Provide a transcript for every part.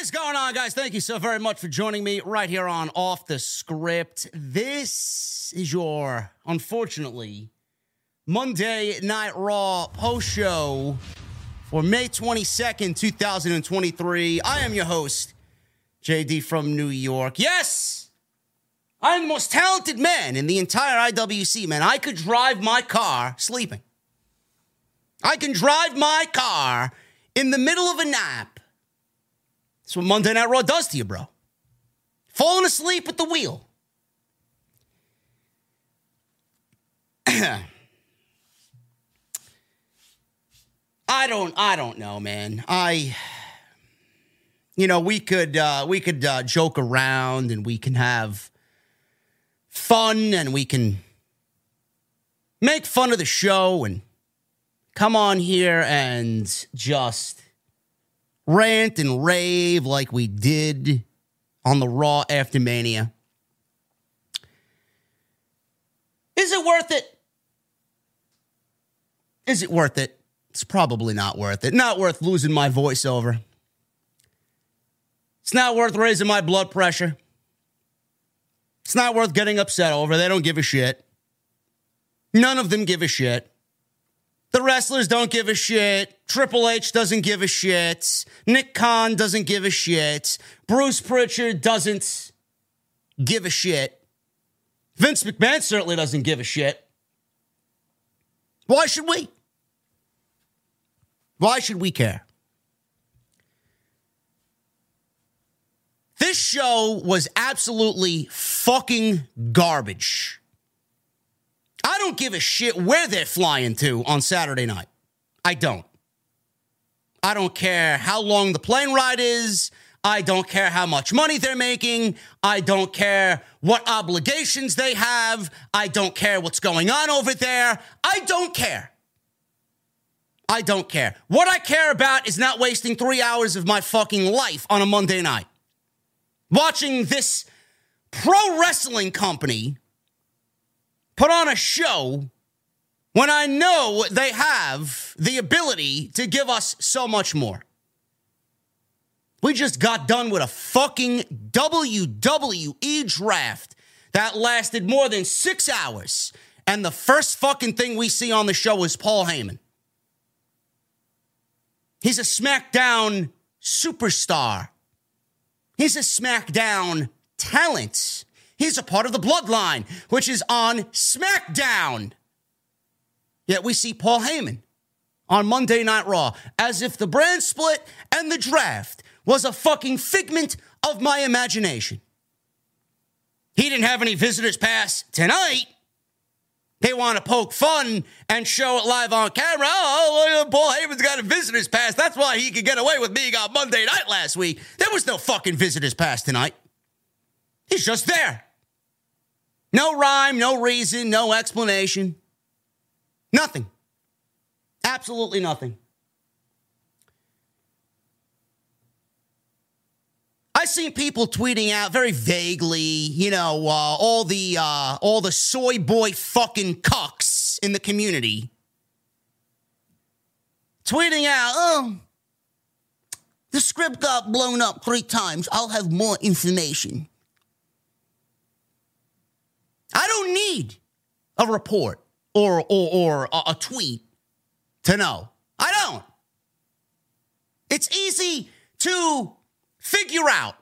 What is going on, guys? Thank you so very much for joining me right here on Off the Script. This is your, unfortunately, Monday Night Raw post show for May 22nd, 2023. I am your host, JD from New York. Yes, I'm the most talented man in the entire IWC, man. I could drive my car sleeping. I can drive my car in the middle of a nap. That's what Monday Night Raw does to you, bro. Falling asleep at the wheel. I don't I don't know, man. I you know, we could uh we could uh joke around and we can have fun and we can make fun of the show and come on here and just rant and rave like we did on the Raw after Mania. Is it worth it? Is it worth it? It's probably not worth it. Not worth losing my voice over. It's not worth raising my blood pressure. It's not worth getting upset over. They don't give a shit. None of them give a shit. The wrestlers don't give a shit. Triple H doesn't give a shit. Nick Khan doesn't give a shit. Bruce Pritchard doesn't give a shit. Vince McMahon certainly doesn't give a shit. Why should we? Why should we care? This show was absolutely fucking garbage. I don't give a shit where they're flying to on Saturday night. I don't. I don't care how long the plane ride is. I don't care how much money they're making. I don't care what obligations they have. I don't care what's going on over there. I don't care. I don't care. What I care about is not wasting three hours of my fucking life on a Monday night. Watching this pro wrestling company put on a show when I know they have the ability to give us so much more. We just got done with a fucking WWE draft that lasted more than six hours. And the first fucking thing we see on the show is Paul Heyman. He's a SmackDown superstar. He's a SmackDown talent. He's a part of the bloodline, which is on SmackDown. Yet we see Paul Heyman on Monday Night Raw as if the brand split and the draft was a fucking figment of my imagination. He didn't have any visitors pass tonight. They want to poke fun and show it live on camera. Oh, Paul Heyman's got a visitor's pass. That's why he could get away with being on Monday night last week. There was no fucking visitor's pass tonight. He's just there. No rhyme, no reason, no explanation. Nothing. Absolutely nothing. I've seen people tweeting out very vaguely, you know, uh, all the uh, all the soy boy fucking cucks in the community, tweeting out, "Oh, the script got blown up three times. I'll have more information." I don't need a report or or, or a, a tweet to know. I don't. It's easy to figure out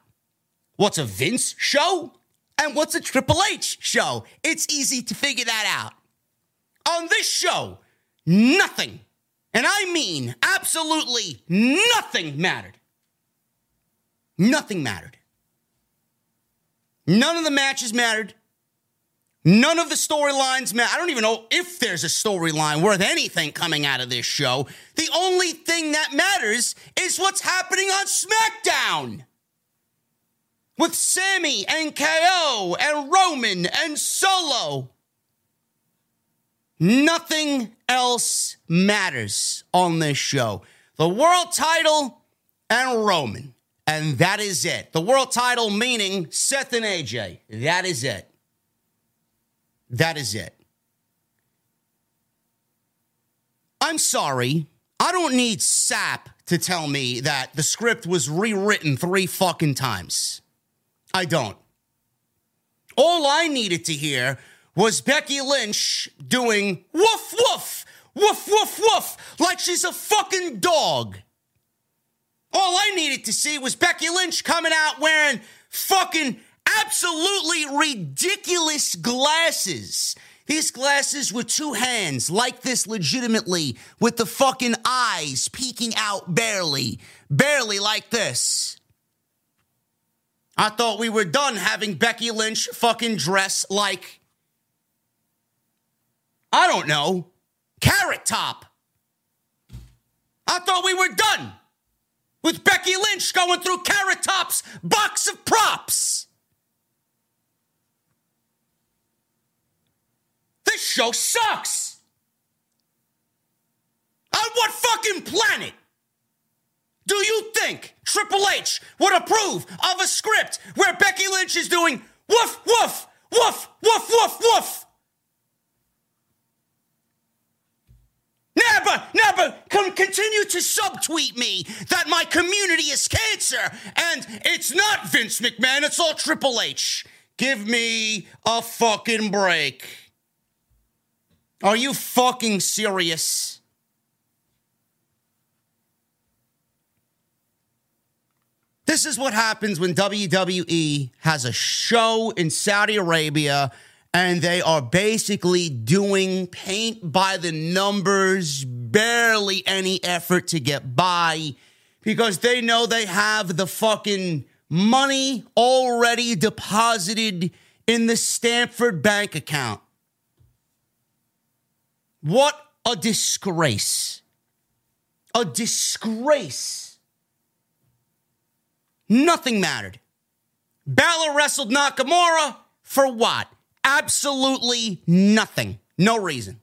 what's a Vince show and what's a Triple H show. It's easy to figure that out. On this show, nothing, and I mean absolutely nothing mattered. Nothing mattered. None of the matches mattered. None of the storylines matter. I don't even know if there's a storyline worth anything coming out of this show. The only thing that matters is what's happening on SmackDown. With Sami and KO and Roman and Solo. Nothing else matters on this show. The world title and Roman. And that is it. The world title meaning Seth and AJ. That is it. That is it. I'm sorry. I don't need Sapp to tell me that the script was rewritten three fucking times. I don't. All I needed to hear was Becky Lynch doing woof woof, woof woof woof, like she's a fucking dog. All I needed to see was Becky Lynch coming out wearing fucking absolutely ridiculous glasses. His glasses with two hands, like this legitimately, with the fucking eyes peeking out barely, barely like this. I thought we were done having Becky Lynch fucking dress like, I don't know, Carrot Top. I thought we were done with Becky Lynch going through Carrot Top's box of props. This show sucks. On what fucking planet do you think Triple H would approve of a script where Becky Lynch is doing woof, woof, woof, woof, woof, woof? Never, never con- continue to subtweet me that my community is cancer and it's not Vince McMahon, it's all Triple H. Give me a fucking break. Are you fucking serious? This is what happens when WWE has a show in Saudi Arabia and they are basically doing paint by the numbers, barely any effort to get by because they know they have the fucking money already deposited in the Stamford bank account. What a disgrace. A disgrace. Nothing mattered. Balor wrestled Nakamura for what? Absolutely nothing. No reason.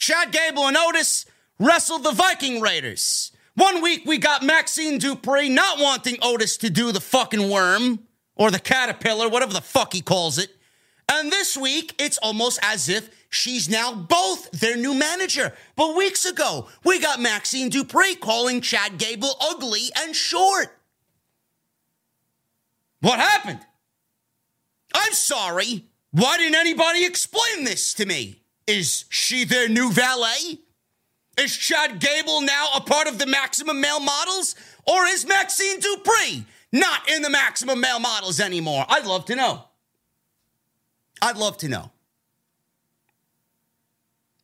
Chad Gable and Otis wrestled the Viking Raiders. One week we got Maxxine Dupri not wanting Otis to do the fucking worm or the caterpillar, whatever the fuck he calls it. And this week it's almost as if she's now both their new manager. But weeks ago we got Maxxine Dupri calling Chad Gable ugly and short. What happened? I'm sorry. Why didn't anybody explain this to me? Is she their new valet? Is Chad Gable now a part of the Maximum Male Models? Or is Maxxine Dupri not in the Maximum Male Models anymore? I'd love to know. I'd love to know.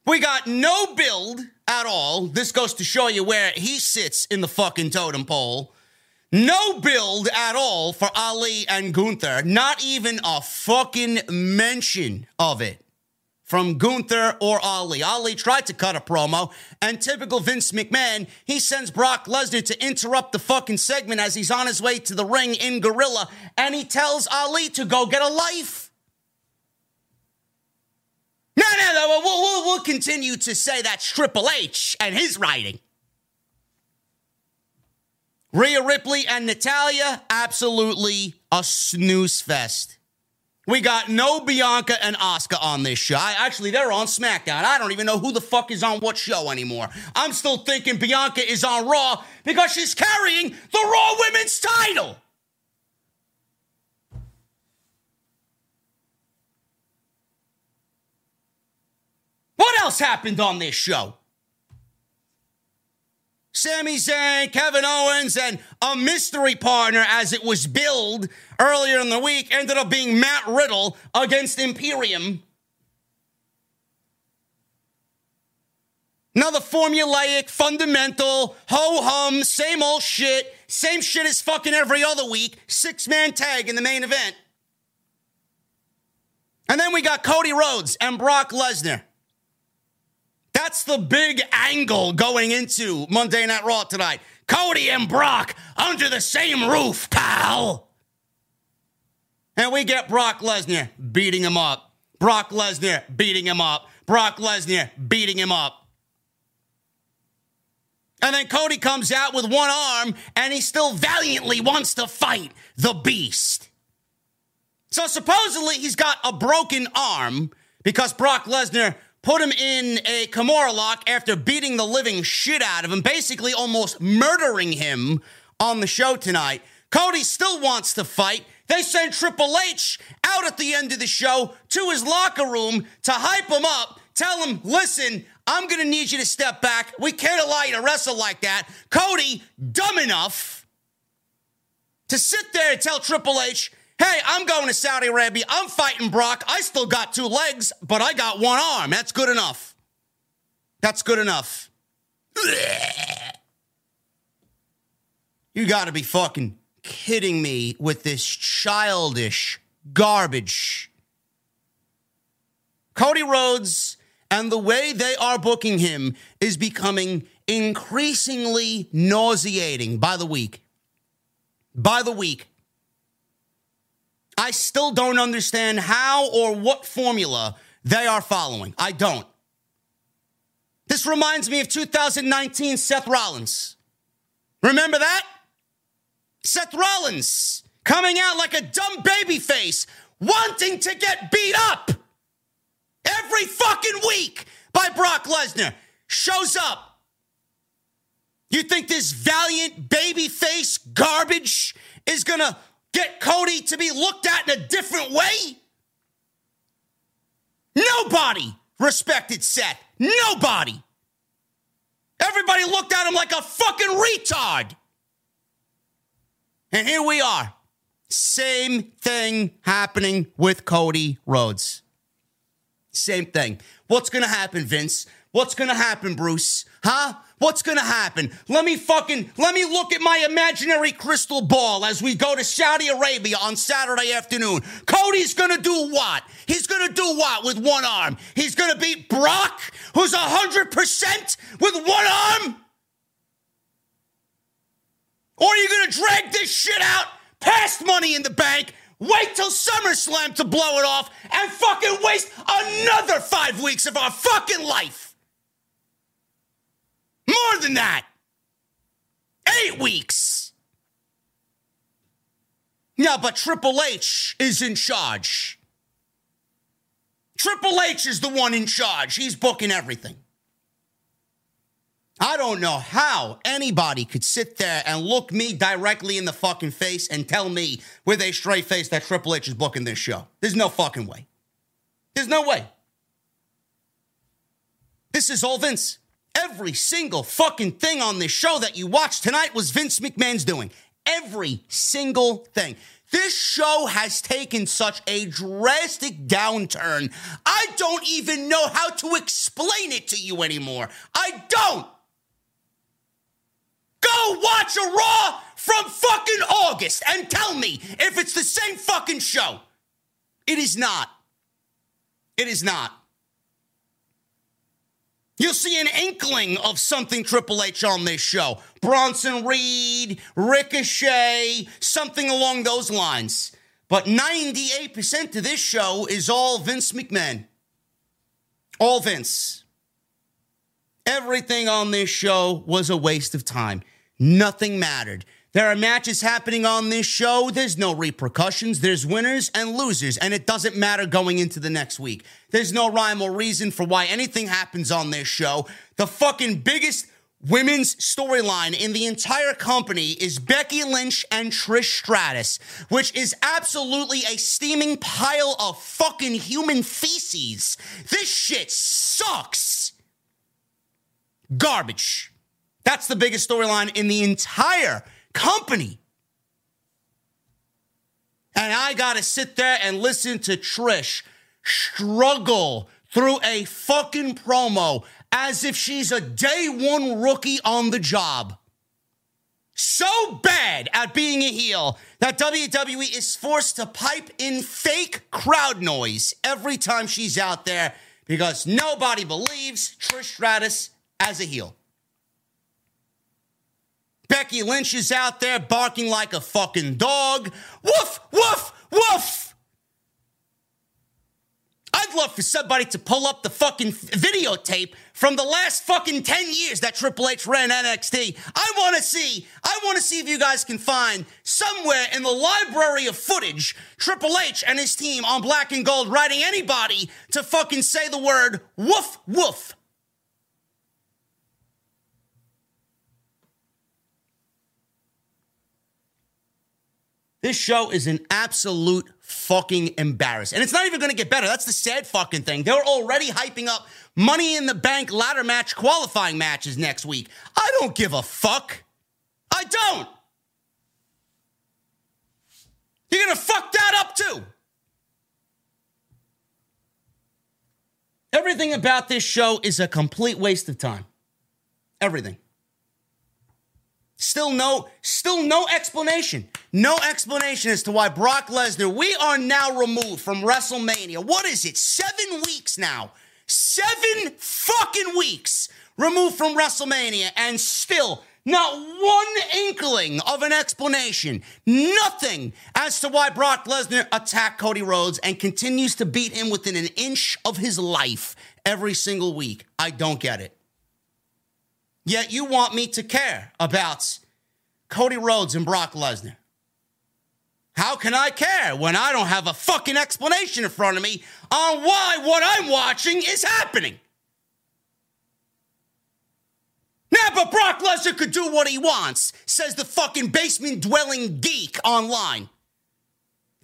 We got no build at all. This goes to show you where he sits in the fucking totem pole. No build at all for Ali and Gunther. Not even a fucking mention of it from Gunther or Ali. Ali tried to cut a promo, and typical Vince McMahon, he sends Brock Lesnar to interrupt the fucking segment as he's on his way to the ring in Gorilla, and he tells Ali to go get a life. No, no, no, we'll, we'll, we'll continue to say that's Triple H and his writing. Rhea Ripley and Natalya, absolutely a snooze fest. We got no Bianca and Asuka on this show. I, actually, they're on SmackDown. I don't even know who the fuck is on what show anymore. I'm still thinking Bianca is on Raw because she's carrying the Raw Women's title. What else happened on this show? Sami Zayn, Kevin Owens, and a mystery partner as it was billed earlier in the week ended up being Matt Riddle against Imperium. Another formulaic, fundamental, ho hum, same old shit, same shit as fucking every other week, six man tag in the main event. And then we got Cody Rhodes and Brock Lesnar. That's the big angle going into Monday Night Raw tonight. Cody and Brock under the same roof, pal. And we get Brock Lesnar beating him up. Brock Lesnar beating him up. Brock Lesnar beating him up. And then Cody comes out with one arm and he still valiantly wants to fight the beast. So supposedly he's got a broken arm because Brock Lesnar put him in a Kimura lock after beating the living shit out of him, basically almost murdering him on the show tonight. Cody still wants to fight. They send Triple H out at the end of the show to his locker room to hype him up, tell him, listen, I'm going to need you to step back. We can't allow you to wrestle like that. Cody, dumb enough to sit there and tell Triple H, Hey, I'm going to Saudi Arabia. I'm fighting Brock. I still got two legs, but I got one arm. That's good enough. That's good enough. You got to be fucking kidding me with this childish garbage. Cody Rhodes and the way they are booking him is becoming increasingly nauseating by the week. By the week. I still don't understand how or what formula they are following. I don't. This reminds me of 2019 Seth Rollins. Remember that? Seth Rollins coming out like a dumb baby face, wanting to get beat up every fucking week by Brock Lesnar. Shows up. You think this valiant baby face garbage is gonna get Cody to be looked at in a different way? Nobody respected Seth. Nobody. Everybody looked at him like a fucking retard. And here we are. Same thing happening with Cody Rhodes. Same thing. What's going to happen, Vince? What's going to happen, Bruce? Huh? What's going to happen? Let me fucking let me look at my imaginary crystal ball as we go to Saudi Arabia on Saturday afternoon. Cody's going to do what? He's going to do what with one arm? He's going to beat Brock, who's 100% with one arm? Or are you going to drag this shit out past money in the bank? Wait till SummerSlam to blow it off and fucking waste another five weeks of our fucking life. More than that. Eight weeks. Yeah, but Triple H is in charge. Triple H is the one in charge. He's booking everything. I don't know how anybody could sit there and look me directly in the fucking face and tell me with a straight face that Triple H is booking this show. There's no fucking way. There's no way. This is all Vince. Every single fucking thing on this show that you watched tonight was Vince McMahon's doing. Every single thing. This show has taken such a drastic downturn. I don't even know how to explain it to you anymore. I don't. Go watch a Raw from fucking August and tell me if it's the same fucking show. It is not. It is not. You'll see an inkling of something Triple H on this show. Bronson Reed, Ricochet, something along those lines. But 98% of this show is all Vince McMahon. All Vince. Everything on this show was a waste of time. Nothing mattered. There are matches happening on this show. There's no repercussions. There's winners and losers, and it doesn't matter going into the next week. There's no rhyme or reason for why anything happens on this show. The fucking biggest women's storyline in the entire company is Becky Lynch and Trish Stratus, which is absolutely a steaming pile of fucking human feces. This shit sucks. Garbage. That's the biggest storyline in the entire company. And I got to sit there and listen to Trish struggle through a fucking promo as if she's a day one rookie on the job. So bad at being a heel that WWE is forced to pipe in fake crowd noise every time she's out there because nobody believes Trish Stratus as a heel. Becky Lynch is out there barking like a fucking dog. Woof, woof, woof. I'd love for somebody to pull up the fucking videotape from the last fucking 10 years that Triple H ran NXT. I want to see, I want to see if you guys can find somewhere in the library of footage Triple H and his team on black and gold writing anybody to fucking say the word woof, woof. This show is an absolute fucking embarrassment. And it's not even going to get better. That's the sad fucking thing. They're already hyping up Money in the Bank ladder match qualifying matches next week. I don't give a fuck. I don't. You're going to fuck that up too. Everything about this show is a complete waste of time. Everything. Still no, still no explanation. No explanation as to why Brock Lesnar, we are now removed from WrestleMania. What is it? Seven weeks now. Seven fucking weeks removed from WrestleMania, and still not one inkling of an explanation. Nothing as to why Brock Lesnar attacked Cody Rhodes and continues to beat him within an inch of his life every single week. I don't get it. Yet you want me to care about Cody Rhodes and Brock Lesnar. How can I care when I don't have a fucking explanation in front of me on why what I'm watching is happening? Now, but Brock Lesnar could do what he wants, says the fucking basement dwelling geek online.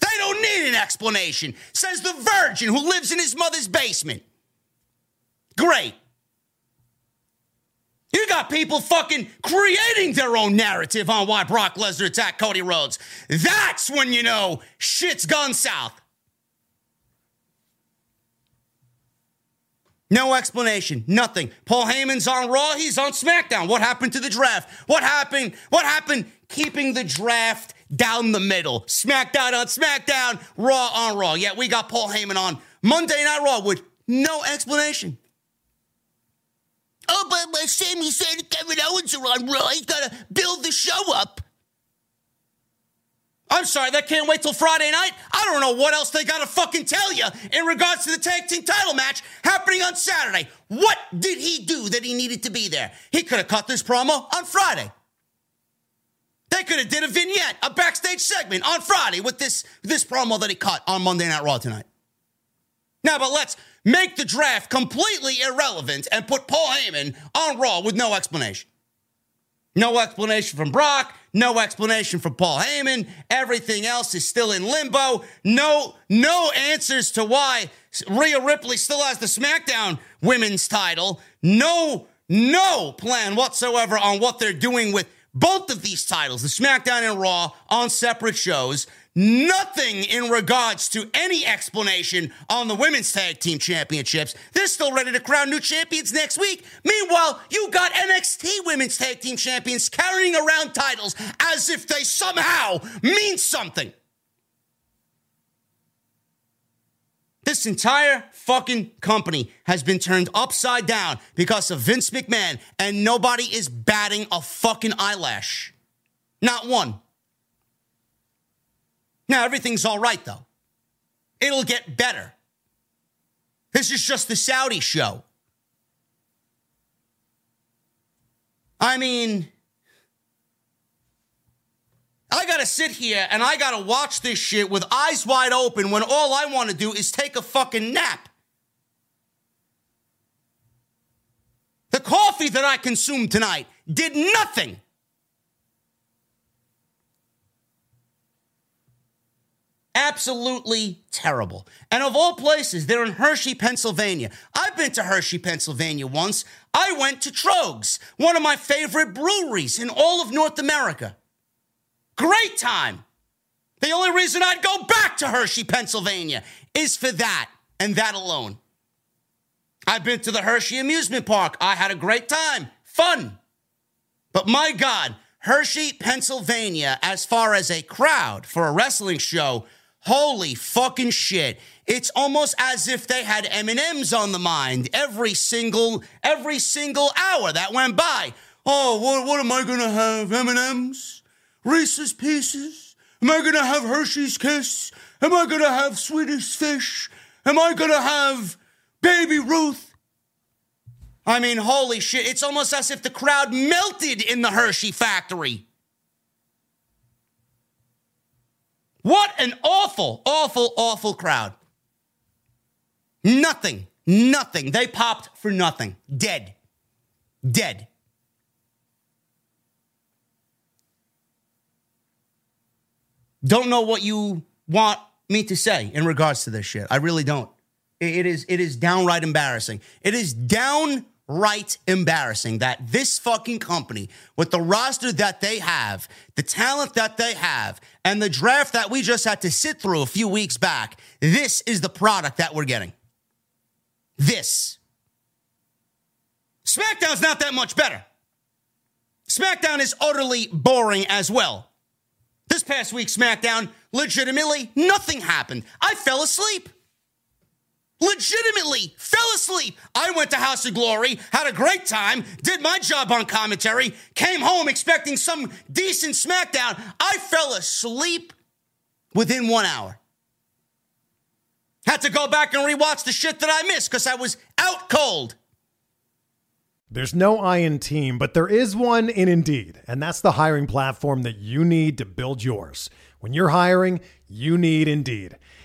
They don't need an explanation, says the virgin who lives in his mother's basement. Great. You got people fucking creating their own narrative on why Brock Lesnar attacked Cody Rhodes. That's when you know shit's gone south. No explanation, nothing. Paul Heyman's on Raw, he's on SmackDown. What happened to the draft? What happened? What happened keeping the draft down the middle? SmackDown on SmackDown, Raw on Raw. Yeah, we got Paul Heyman on Monday Night Raw with no explanation. Oh, but, Sami Zayn and Kevin Owens are on Raw. He's got to build the show up. I'm sorry, that can't wait till Friday night. I don't know what else they got to fucking tell you in regards to the tag team title match happening on Saturday. What did he do that he needed to be there? He could have cut this promo on Friday. They could have did a vignette, a backstage segment on Friday with this this promo that he cut on Monday Night Raw tonight. Now, but let's make the draft completely irrelevant and put Paul Heyman on Raw with no explanation. No explanation from Brock, no explanation from Paul Heyman. Everything else is still in limbo. No, no answers to why Rhea Ripley still has the SmackDown women's title. No, no plan whatsoever on what they're doing with both of these titles, the SmackDown and Raw, on separate shows. Nothing in regards to any explanation on the women's tag team championships. They're still ready to crown new champions next week. Meanwhile, you got NXT women's tag team champions carrying around titles as if they somehow mean something. This entire fucking company has been turned upside down because of Vince McMahon, and nobody is batting a fucking eyelash. Not one. Now, everything's all right, though. It'll get better. This is just the Saudi show. I mean, I gotta sit here and I gotta watch this shit with eyes wide open when all I wanna do is take a fucking nap. The coffee that I consumed tonight did nothing Absolutely terrible. And of all places, they're in Hershey, Pennsylvania. I've been to Hershey, Pennsylvania once. I went to Tröegs, one of my favorite breweries in all of North America. Great time. The only reason I'd go back to Hershey, Pennsylvania is for that and that alone. I've been to the Hershey Amusement Park. I had a great time. Fun. But my God, Hershey, Pennsylvania, as far as a crowd for a wrestling show, Holy fucking shit. It's almost as if they had M&Ms on the mind every single every single hour that went by. Oh, what, what am I going to have? M&Ms? Reese's Pieces? Am I going to have Hershey's Kiss? Am I going to have Swedish Fish? Am I going to have Baby Ruth? I mean, holy shit. It's almost as if the crowd melted in the Hershey factory. What an awful, awful, awful crowd. Nothing, nothing. They popped for nothing. Dead. Dead. Don't know what you want me to say in regards to this shit. I really don't. It is it is downright embarrassing. It is down right embarrassing that this fucking company, with the roster that they have, the talent that they have, and the draft that we just had to sit through a few weeks back, this is the product that we're getting. This. SmackDown's not that much better. SmackDown is utterly boring as well. This past week, SmackDown, legitimately, nothing happened. I fell asleep legitimately fell asleep. I went to House of Glory, had a great time, did my job on commentary, came home expecting some decent SmackDown. I fell asleep within one hour. Had to go back and rewatch the shit that I missed because I was out cold. There's no I in team, but there is one in Indeed, and that's the hiring platform that you need to build yours. When you're hiring, you need Indeed.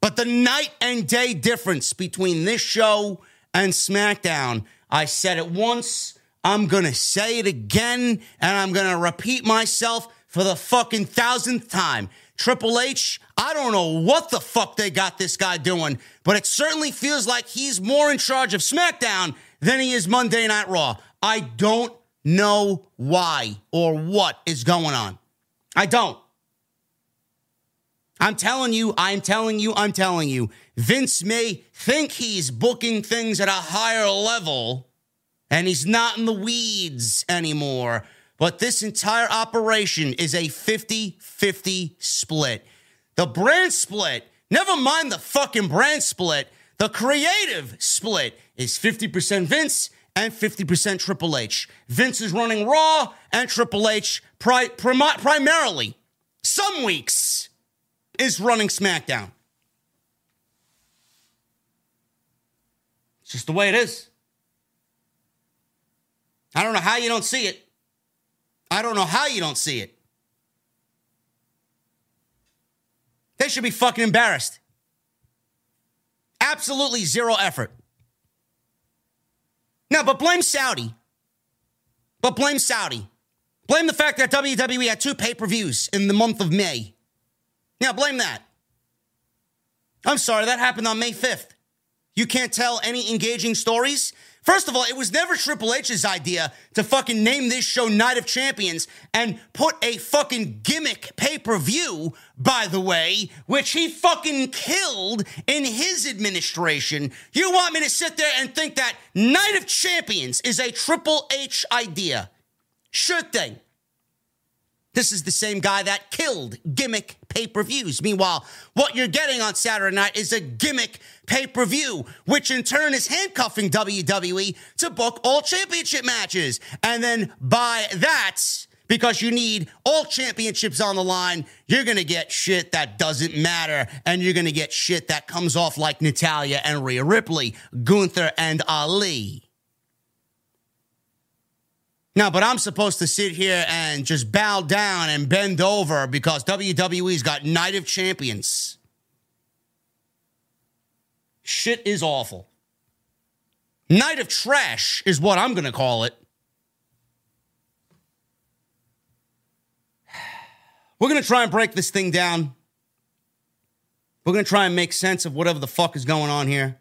But the night and day difference between this show and SmackDown, I said it once, I'm going to say it again, and I'm going to repeat myself for the fucking thousandth time. Triple H, I don't know what the fuck they got this guy doing, but it certainly feels like he's more in charge of SmackDown than he is Monday Night Raw. I don't know why or what is going on. I don't. I'm telling you, I'm telling you, I'm telling you. Vince may think he's booking things at a higher level and he's not in the weeds anymore. But this entire operation is a 50 50 split. The brand split, never mind the fucking brand split, the creative split is 50% Vince and 50% Triple H. Vince is running Raw and Triple H pri- prim- primarily, some weeks, is running SmackDown. It's just the way it is. I don't know how you don't see it. I don't know how you don't see it. They should be fucking embarrassed. Absolutely zero effort. Now, but blame Saudi. But blame Saudi. Blame the fact that WWE had two pay per views in the month of May. Now, blame that. I'm sorry, that happened on May 5th. You can't tell any engaging stories? First of all, it was never Triple H's idea to fucking name this show Night of Champions and put a fucking gimmick pay per view, by the way, which he fucking killed in his administration. You want me to sit there and think that Night of Champions is a Triple H idea? Sure thing. This is the same guy that killed gimmick pay per views. Meanwhile, what you're getting on Saturday night is a gimmick pay per view, which in turn is handcuffing WWE to book all championship matches. And then by that, because you need all championships on the line, you're going to get shit that doesn't matter. And you're going to get shit that comes off like Natalya and Rhea Ripley, Gunther and Ali. Now, but I'm supposed to sit here and just bow down and bend over because WWE's got Night of Champions. Shit is awful. Night of Trash is what I'm going to call it. We're going to try and break this thing down. We're going to try and make sense of whatever the fuck is going on here.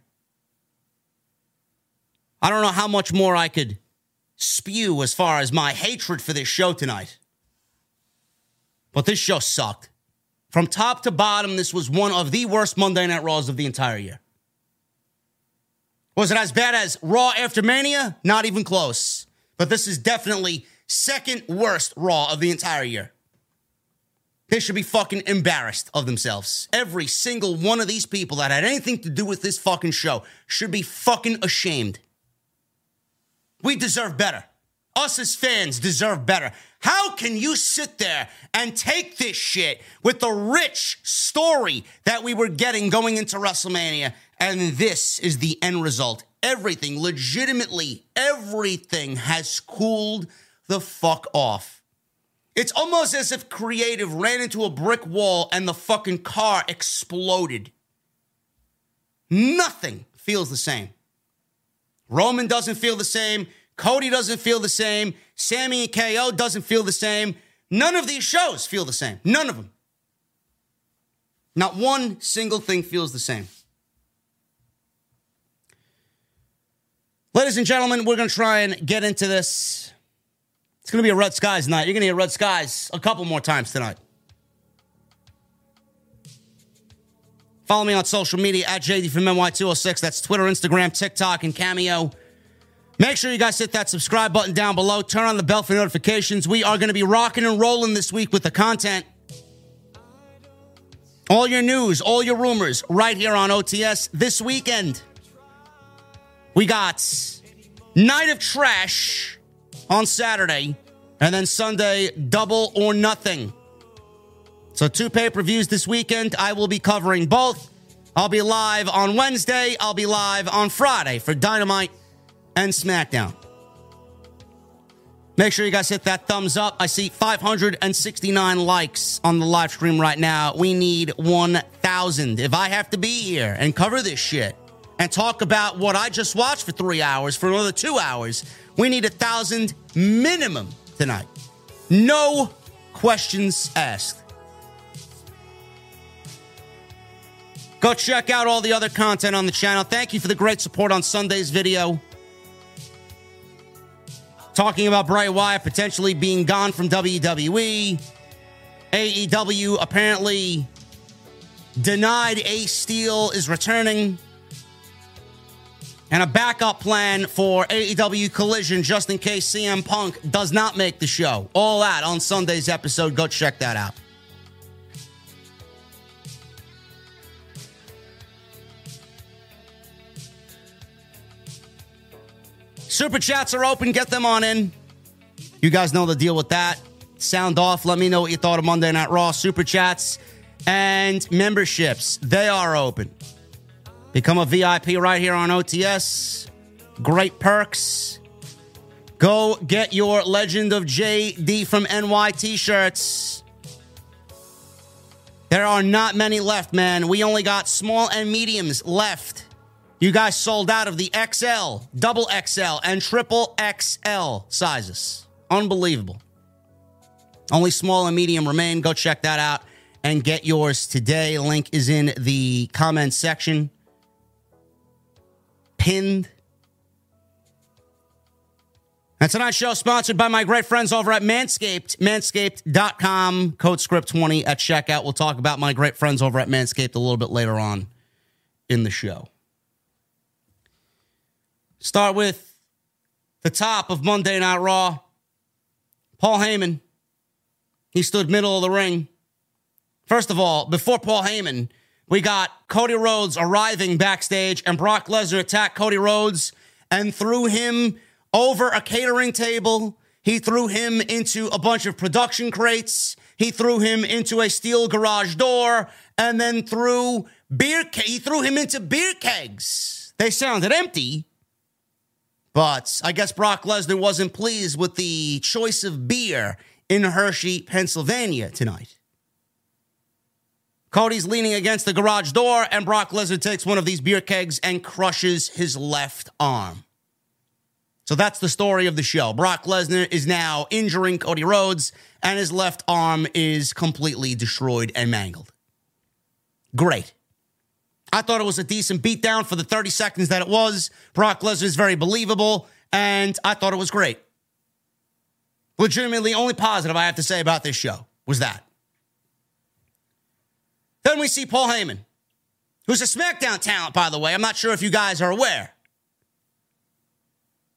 I don't know how much more I could spew as far as my hatred for this show tonight. But this show sucked. From top to bottom, this was one of the worst Monday Night Raws of the entire year. Was it as bad as Raw after Mania? Not even close. But this is definitely second worst Raw of the entire year. They should be fucking embarrassed of themselves. Every single one of these people that had anything to do with this fucking show should be fucking ashamed. We deserve better. Us as fans deserve better. How can you sit there and take this shit with the rich story that we were getting going into WrestleMania and this is the end result? Everything, legitimately, everything has cooled the fuck off. It's almost as if creative ran into a brick wall and the fucking car exploded. Nothing feels the same. Roman doesn't feel the same. Cody doesn't feel the same. Sami and KO doesn't feel the same. None of these shows feel the same. None of them. Not one single thing feels the same. Ladies and gentlemen, we're going to try and get into this. It's going to be a Red Skies night. You're going to hear Red Skies a couple more times tonight. Follow me on social media at JD from NY206. That's Twitter, Instagram, TikTok, and Cameo. Make sure you guys hit that subscribe button down below. Turn on the bell for notifications. We are going to be rocking and rolling this week with the content. All your news, all your rumors, right here on OTS this weekend. We got Night of Trash on Saturday, and then Sunday, Double or Nothing. So, two pay per views this weekend. I will be covering both. I'll be live on Wednesday. I'll be live on Friday for Dynamite and SmackDown. Make sure you guys hit that thumbs up. I see 569 likes on the live stream right now. We need 1,000. If I have to be here and cover this shit and talk about what I just watched for three hours for another two hours, we need a thousand minimum tonight. No questions asked. Go check out all the other content on the channel. Thank you for the great support on Sunday's video. Talking about Bray Wyatt potentially being gone from WWE. AEW apparently denied Ace Steel is returning. And a backup plan for AEW Collision just in case CM Punk does not make the show. All that on Sunday's episode. Go check that out. Super chats are open. Get them on in. You guys know the deal with that. Sound off. Let me know what you thought of Monday Night Raw. Super chats and memberships. They are open. Become a VIP right here on OTS. Great perks. Go get your Legend of JD from NY t shirts. There are not many left, man. We only got small and mediums left. You guys sold out of the XL, double XL, and triple XL sizes. Unbelievable. Only small and medium remain. Go check that out and get yours today. Link is in the comments section. Pinned. And tonight's show sponsored by my great friends over at Manscaped, manscaped.com, code script 20 at checkout. We'll talk about my great friends over at Manscaped a little bit later on in the show. Start with the top of Monday Night Raw. Paul Heyman. He stood middle of the ring. First of all, before Paul Heyman, we got Cody Rhodes arriving backstage, and Brock Lesnar attacked Cody Rhodes and threw him over a catering table. He threw him into a bunch of production crates. He threw him into a steel garage door and then threw beer. Ke- he threw him into beer kegs. They sounded empty, but I guess Brock Lesnar wasn't pleased with the choice of beer in Hershey, Pennsylvania tonight. Cody's leaning against the garage door, and Brock Lesnar takes one of these beer kegs and crushes his left arm. So that's the story of the show. Brock Lesnar is now injuring Cody Rhodes, and his left arm is completely destroyed and mangled. Great. I thought it was a decent beatdown for the 30 seconds that it was. Brock Lesnar is very believable, and I thought it was great. Legitimately, only positive I have to say about this show was that. Then we see Paul Heyman, who's a SmackDown talent, by the way. I'm not sure if you guys are aware.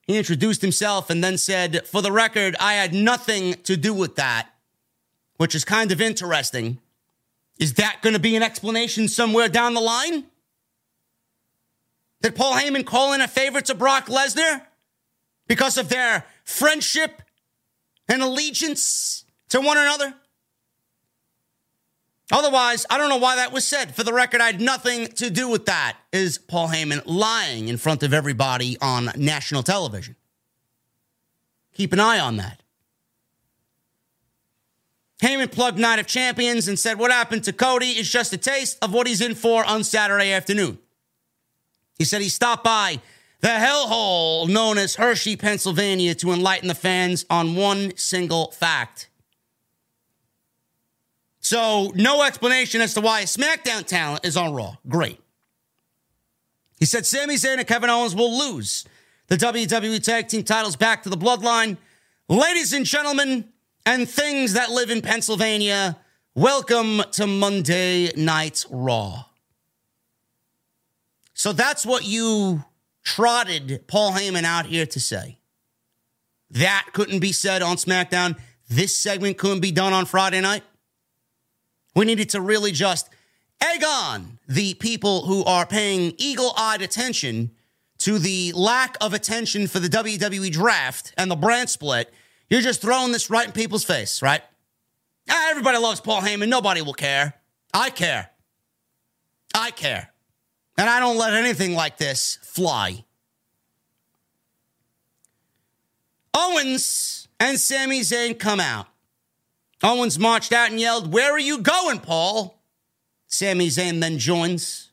He introduced himself and then said, For the record, I had nothing to do with that, which is kind of interesting. Is that going to be an explanation somewhere down the line? Did Paul Heyman call in a favor to Brock Lesnar because of their friendship and allegiance to one another? Otherwise, I don't know why that was said. For the record, I had nothing to do with that. Is Paul Heyman lying in front of everybody on national television? Keep an eye on that. Heyman plugged Night of Champions and said, What happened to Cody is just a taste of what he's in for on Saturday afternoon. He said he stopped by the hellhole known as Hershey, Pennsylvania, to enlighten the fans on one single fact. So, no explanation as to why SmackDown talent is on Raw. Great. He said Sami Zayn and Kevin Owens will lose the WWE Tag Team titles back to the Bloodline. Ladies and gentlemen, and things that live in Pennsylvania, welcome to Monday Night Raw. So that's what you trotted Paul Heyman out here to say. That couldn't be said on SmackDown. This segment couldn't be done on Friday night. We needed to really just egg on the people who are paying eagle eyed attention to the lack of attention for the WWE draft and the brand split. You're just throwing this right in people's face, right? Ah, everybody loves Paul Heyman. Nobody will care. I care. I care. And I don't let anything like this fly. Owens and Sami Zayn come out. Owens marched out and yelled, Where are you going, Paul? Sami Zayn then joins.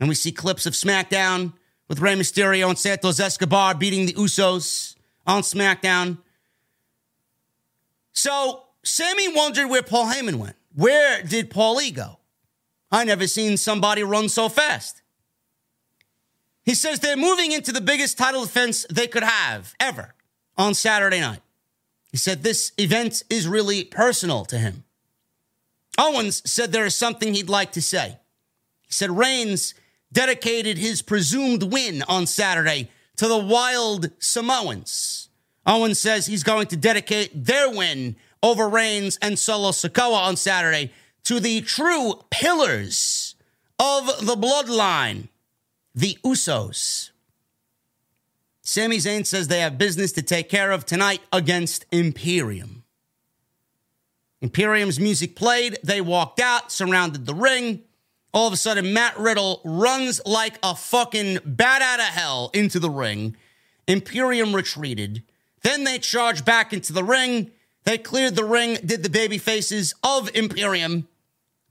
And we see clips of SmackDown with Rey Mysterio and Santos Escobar beating the Usos on SmackDown. So Sami wondered where Paul Heyman went. Where did Paulie go? I never seen somebody run so fast. He says they're moving into the biggest title defense they could have ever on Saturday night. He said this event is really personal to him. Owens said there is something he'd like to say. He said Reigns dedicated his presumed win on Saturday to the wild Samoans. Owens says he's going to dedicate their win over Reigns and Solo Sikoa on Saturday to the true pillars of the bloodline, the Usos. Sami Zayn says they have business to take care of tonight against Imperium. Imperium's music played. They walked out, surrounded the ring. All of a sudden, Matt Riddle runs like a fucking bat out of hell into the ring. Imperium retreated. Then they charged back into the ring. They cleared the ring, did the baby faces of Imperium,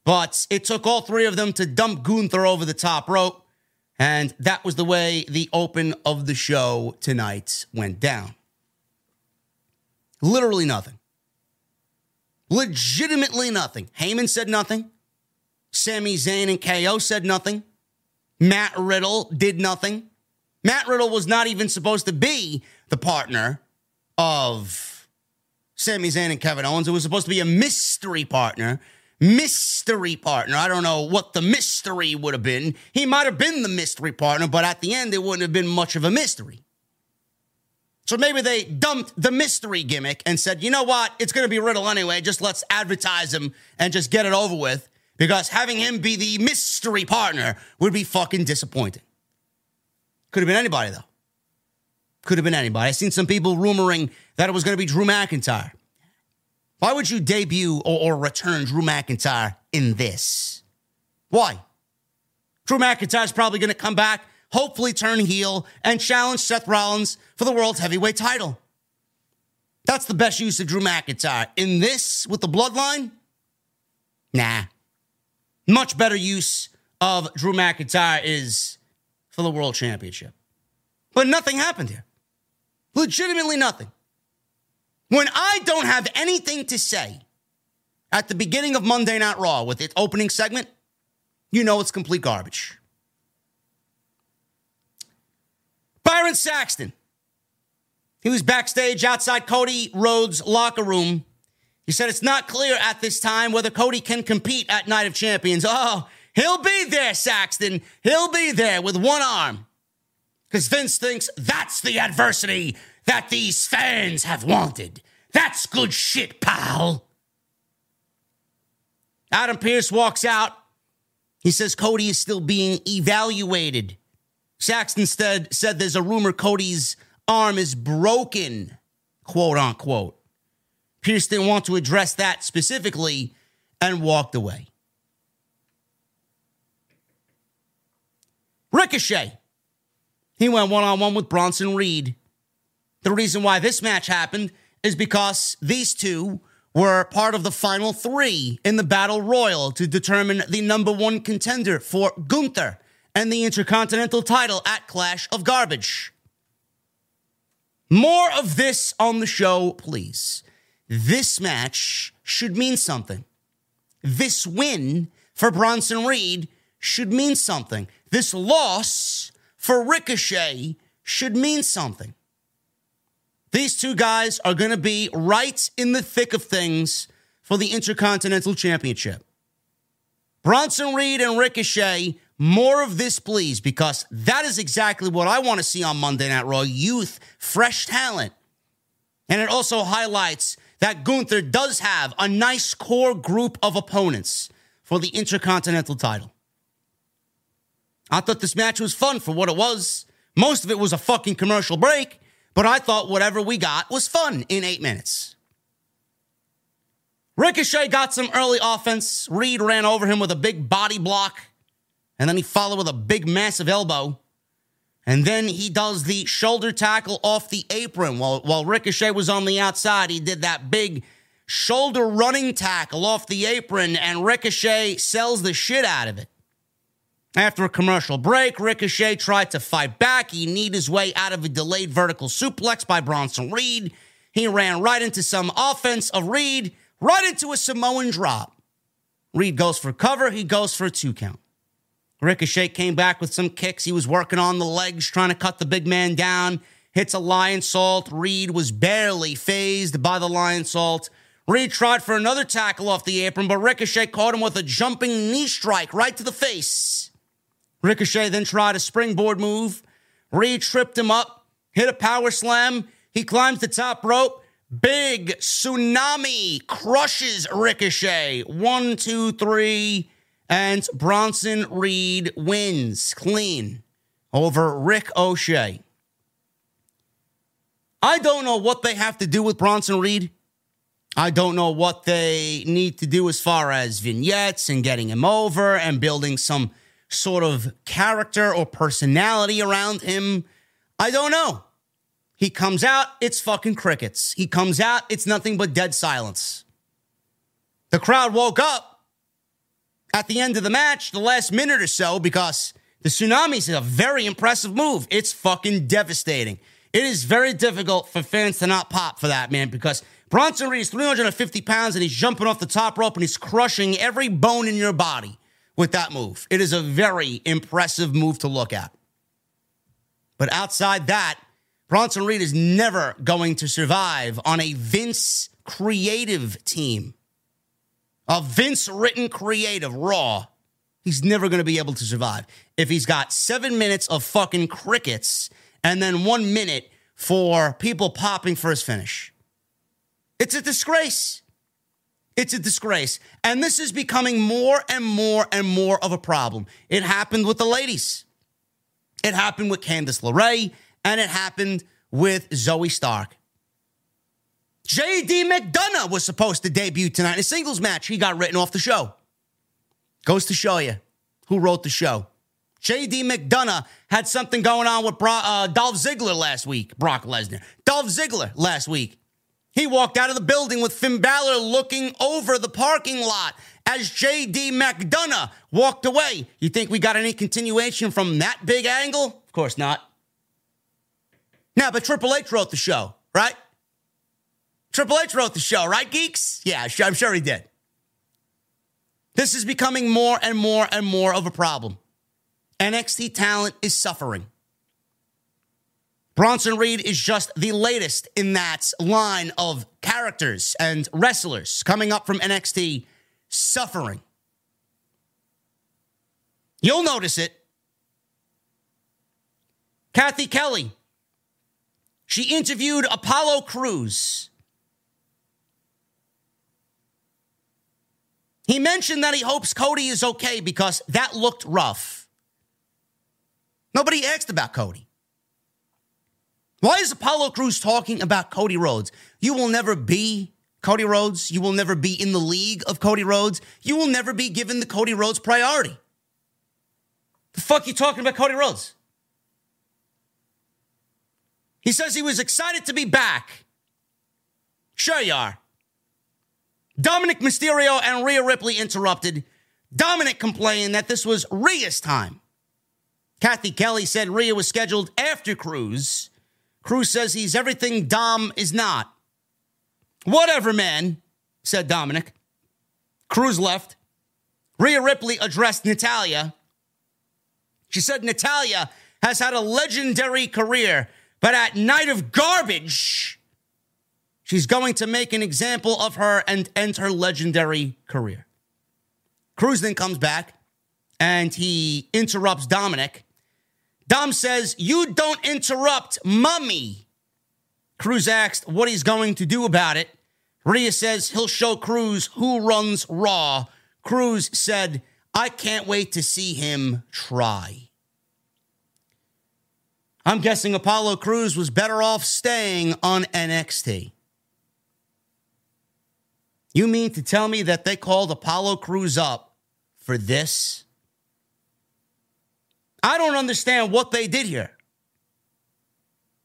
but it took all three of them to dump Gunther over the top rope. And that was the way the open of the show tonight went down. Literally nothing. Legitimately nothing. Heyman said nothing. Sami Zayn and KO said nothing. Matt Riddle did nothing. Matt Riddle was not even supposed to be the partner of Sami Zayn and Kevin Owens. It was supposed to be a mystery partner. Mystery partner. I don't know what the mystery would have been. He might have been the mystery partner, but at the end, it wouldn't have been much of a mystery. So maybe they dumped the mystery gimmick and said, you know what? It's going to be Riddle anyway. Just let's advertise him and just get it over with because having him be the mystery partner would be fucking disappointing. Could have been anybody, though. Could have been anybody. I've seen some people rumoring that it was going to be Drew McIntyre. Why would you debut or, or return Drew McIntyre in this? Why? Drew McIntyre is probably going to come back, hopefully turn heel, and challenge Seth Rollins for the world's heavyweight title. That's the best use of Drew McIntyre. In this, with the bloodline, nah. Much better use of Drew McIntyre is for the world championship. But nothing happened here. Legitimately nothing. When I don't have anything to say at the beginning of Monday Night Raw with its opening segment, you know it's complete garbage. Byron Saxton. He was backstage outside Cody Rhodes' locker room. He said it's not clear at this time whether Cody can compete at Night of Champions. Oh, he'll be there, Saxton. He'll be there with one arm. Because Vince thinks that's the adversity that these fans have wanted. That's good shit, pal. Adam Pearce walks out. He says Cody is still being evaluated. Saxton said, said there's a rumor Cody's arm is broken, quote unquote. Pierce didn't want to address that specifically and walked away. Ricochet he went one on one with Bronson Reed. The reason why this match happened is because these two were part of the final three in the Battle Royal to determine the number one contender for Gunther and the Intercontinental title at Clash of Garbage. More of this on the show, please. This match should mean something. This win for Bronson Reed should mean something. This loss for Ricochet should mean something. These two guys are going to be right in the thick of things for the Intercontinental Championship. Bronson Reed and Ricochet More of this, please, because that is exactly what I want to see on Monday Night Raw youth, fresh talent. And it also highlights that Gunther does have a nice core group of opponents for the Intercontinental title. I thought this match was fun for what it was. Most of it was a fucking commercial break, but I thought whatever we got was fun in eight minutes. Ricochet got some early offense. Reed ran over him with a big body block. And then he followed with a big, massive elbow. And then he does the shoulder tackle off the apron. While, while Ricochet was on the outside, he did that big shoulder running tackle off the apron, and Ricochet sells the shit out of it. After a commercial break, Ricochet tried to fight back. He kneed his way out of a delayed vertical suplex by Bronson Reed. He ran right into some offense of Reed, right into a Samoan drop. Reed goes for cover. He goes for a two count. Ricochet came back with some kicks. He was working on the legs, trying to cut the big man down. Hits a Lionsault. Reed was barely fazed by the Lionsault. Reed tried for another tackle off the apron, but Ricochet caught him with a jumping knee strike right to the face. Ricochet then tried a springboard move. Reed tripped him up, hit a power slam. He climbs the top rope. Big tsunami crushes Ricochet. One, two, three. And Bronson Reed wins clean over Ricochet. I don't know what they have to do with Bronson Reed. I don't know what they need to do as far as vignettes and getting him over and building some sort of character or personality around him. I don't know. He comes out, it's fucking crickets. He comes out, it's nothing but dead silence. The crowd woke up at the end of the match, the last minute or so, because the tsunami is a very impressive move. It's fucking devastating. It is very difficult for fans to not pop for that, man, because Bronson Reed is 350 pounds and he's jumping off the top rope and he's crushing every bone in your body with that move. It is a very impressive move to look at. But outside that, Bronson Reed is never going to survive on a Vince creative team. A Vince written creative Raw. He's never going to be able to survive. If he's got seven minutes of fucking crickets and then one minute for people popping for his finish. It's a disgrace. It's a disgrace. And this is becoming more and more and more of a problem. It happened with the ladies. It happened with Candice LeRae, and it happened with Zoey Stark. JD McDonagh was supposed to debut tonight in a singles match. He got written off the show. Goes to show you who wrote the show. JD McDonagh had something going on with Bro- uh, Dolph Ziggler last week, Brock Lesnar. Dolph Ziggler last week. He walked out of the building with Finn Balor looking over the parking lot as JD McDonagh walked away. You think we got any continuation from that big angle? Of course not. Now, but Triple H wrote the show, right? Triple H wrote the show, right, geeks? Yeah, I'm sure he did. This is becoming more and more and more of a problem. NXT talent is suffering. Bronson Reed is just the latest in that line of characters and wrestlers coming up from NXT suffering. You'll notice it. Kathy Kelly, she interviewed Apollo Crews. He mentioned that he hopes Cody is okay because that looked rough. Nobody asked about Cody. Why is Apollo Crews talking about Cody Rhodes? You will never be Cody Rhodes. You will never be in the league of Cody Rhodes. You will never be given the Cody Rhodes priority. The fuck you talking about Cody Rhodes? He says he was excited to be back. Sure you are. Dominik Mysterio and Rhea Ripley interrupted. Dominik complained that this was Rhea's time. Kathy Kelly said Rhea was scheduled after Crews. Crews says he's everything Dom is not. Whatever, man, said Dominik. Crews left. Rhea Ripley addressed Natalya. She said Natalya has had a legendary career, but at Night of Garbage, she's going to make an example of her and end her legendary career. Crews then comes back and he interrupts Dominik. Dom says, You don't interrupt mummy. Crews asked what he's going to do about it. Rhea says he'll show Crews who runs Raw. Crews said, I can't wait to see him try. I'm guessing Apollo Crews was better off staying on NXT. You mean to tell me that they called Apollo Crews up for this? I don't understand what they did here.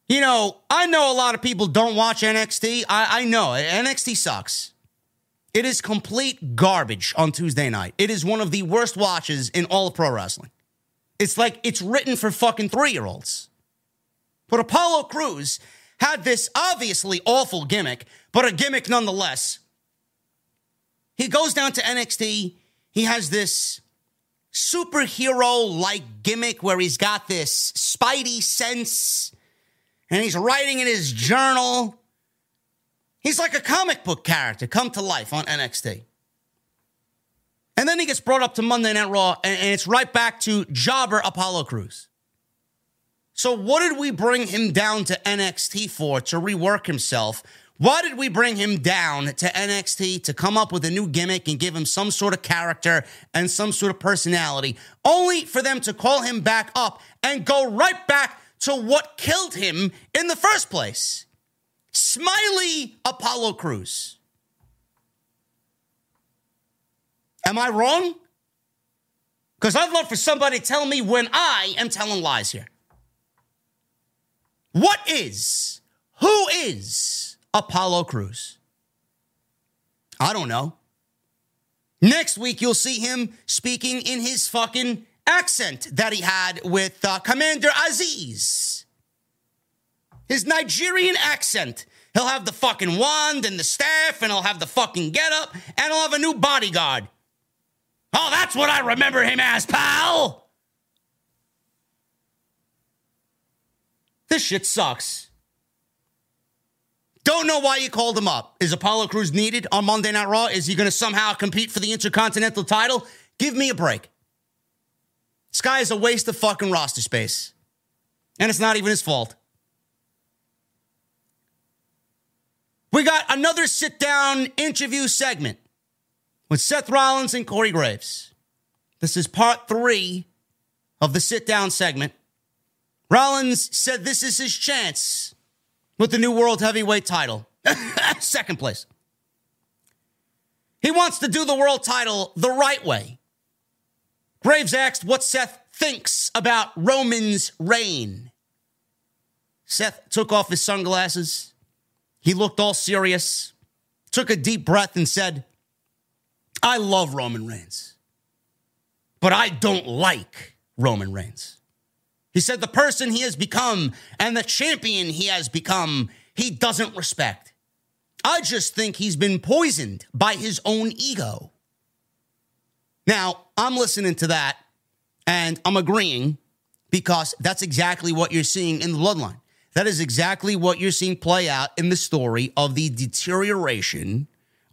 You know, I know a lot of people don't watch NXT. I, I know NXT sucks. It is complete garbage on Tuesday night. It is one of the worst watches in all of pro wrestling. It's like it's written for fucking three year olds. But Apollo Crews had this obviously awful gimmick, but a gimmick nonetheless. He goes down to NXT. He has this superhero like gimmick where he's got this spidey sense and he's writing in his journal. He's like a comic book character come to life on NXT. And then he gets brought up to Monday Night Raw, and, it's right back to jobber Apollo Crews. So, what did we bring him down to NXT for? To rework himself why did we bring him down to NXT to come up with a new gimmick and give him some sort of character and some sort of personality, only for them to call him back up and go right back to what killed him in the first place? Smiley Apollo Crews. Am I wrong? Because I'd love for somebody to tell me when I am telling lies here. What is, who is Apollo Crews? I don't know. Next week, you'll see him speaking in his fucking accent that he had with uh, Commander Azeez. His Nigerian accent. He'll have the fucking wand and the staff, and he'll have the fucking getup, and he'll have a new bodyguard. Oh, that's what I remember him as, pal! This shit sucks. Don't know why you called him up. Is Apollo Crews needed on Monday Night Raw? Is he going to somehow compete for the Intercontinental title? Give me a break. This guy is a waste of fucking roster space. And it's not even his fault. We got another sit down interview segment with Seth Rollins and Corey Graves. This is part three of the sit down segment. Rollins said this is his chance with the new world heavyweight title. Second place. He wants to do the world title the right way. Graves asked what Seth thinks about Roman's reign. Seth took off his sunglasses. He looked all serious, took a deep breath, and said, I love Roman Reigns, but I don't like Roman Reigns. He said the person he has become and the champion he has become, he doesn't respect. I just think he's been poisoned by his own ego. Now, I'm listening to that and I'm agreeing because that's exactly what you're seeing in the bloodline. That is exactly what you're seeing play out in the story of the deterioration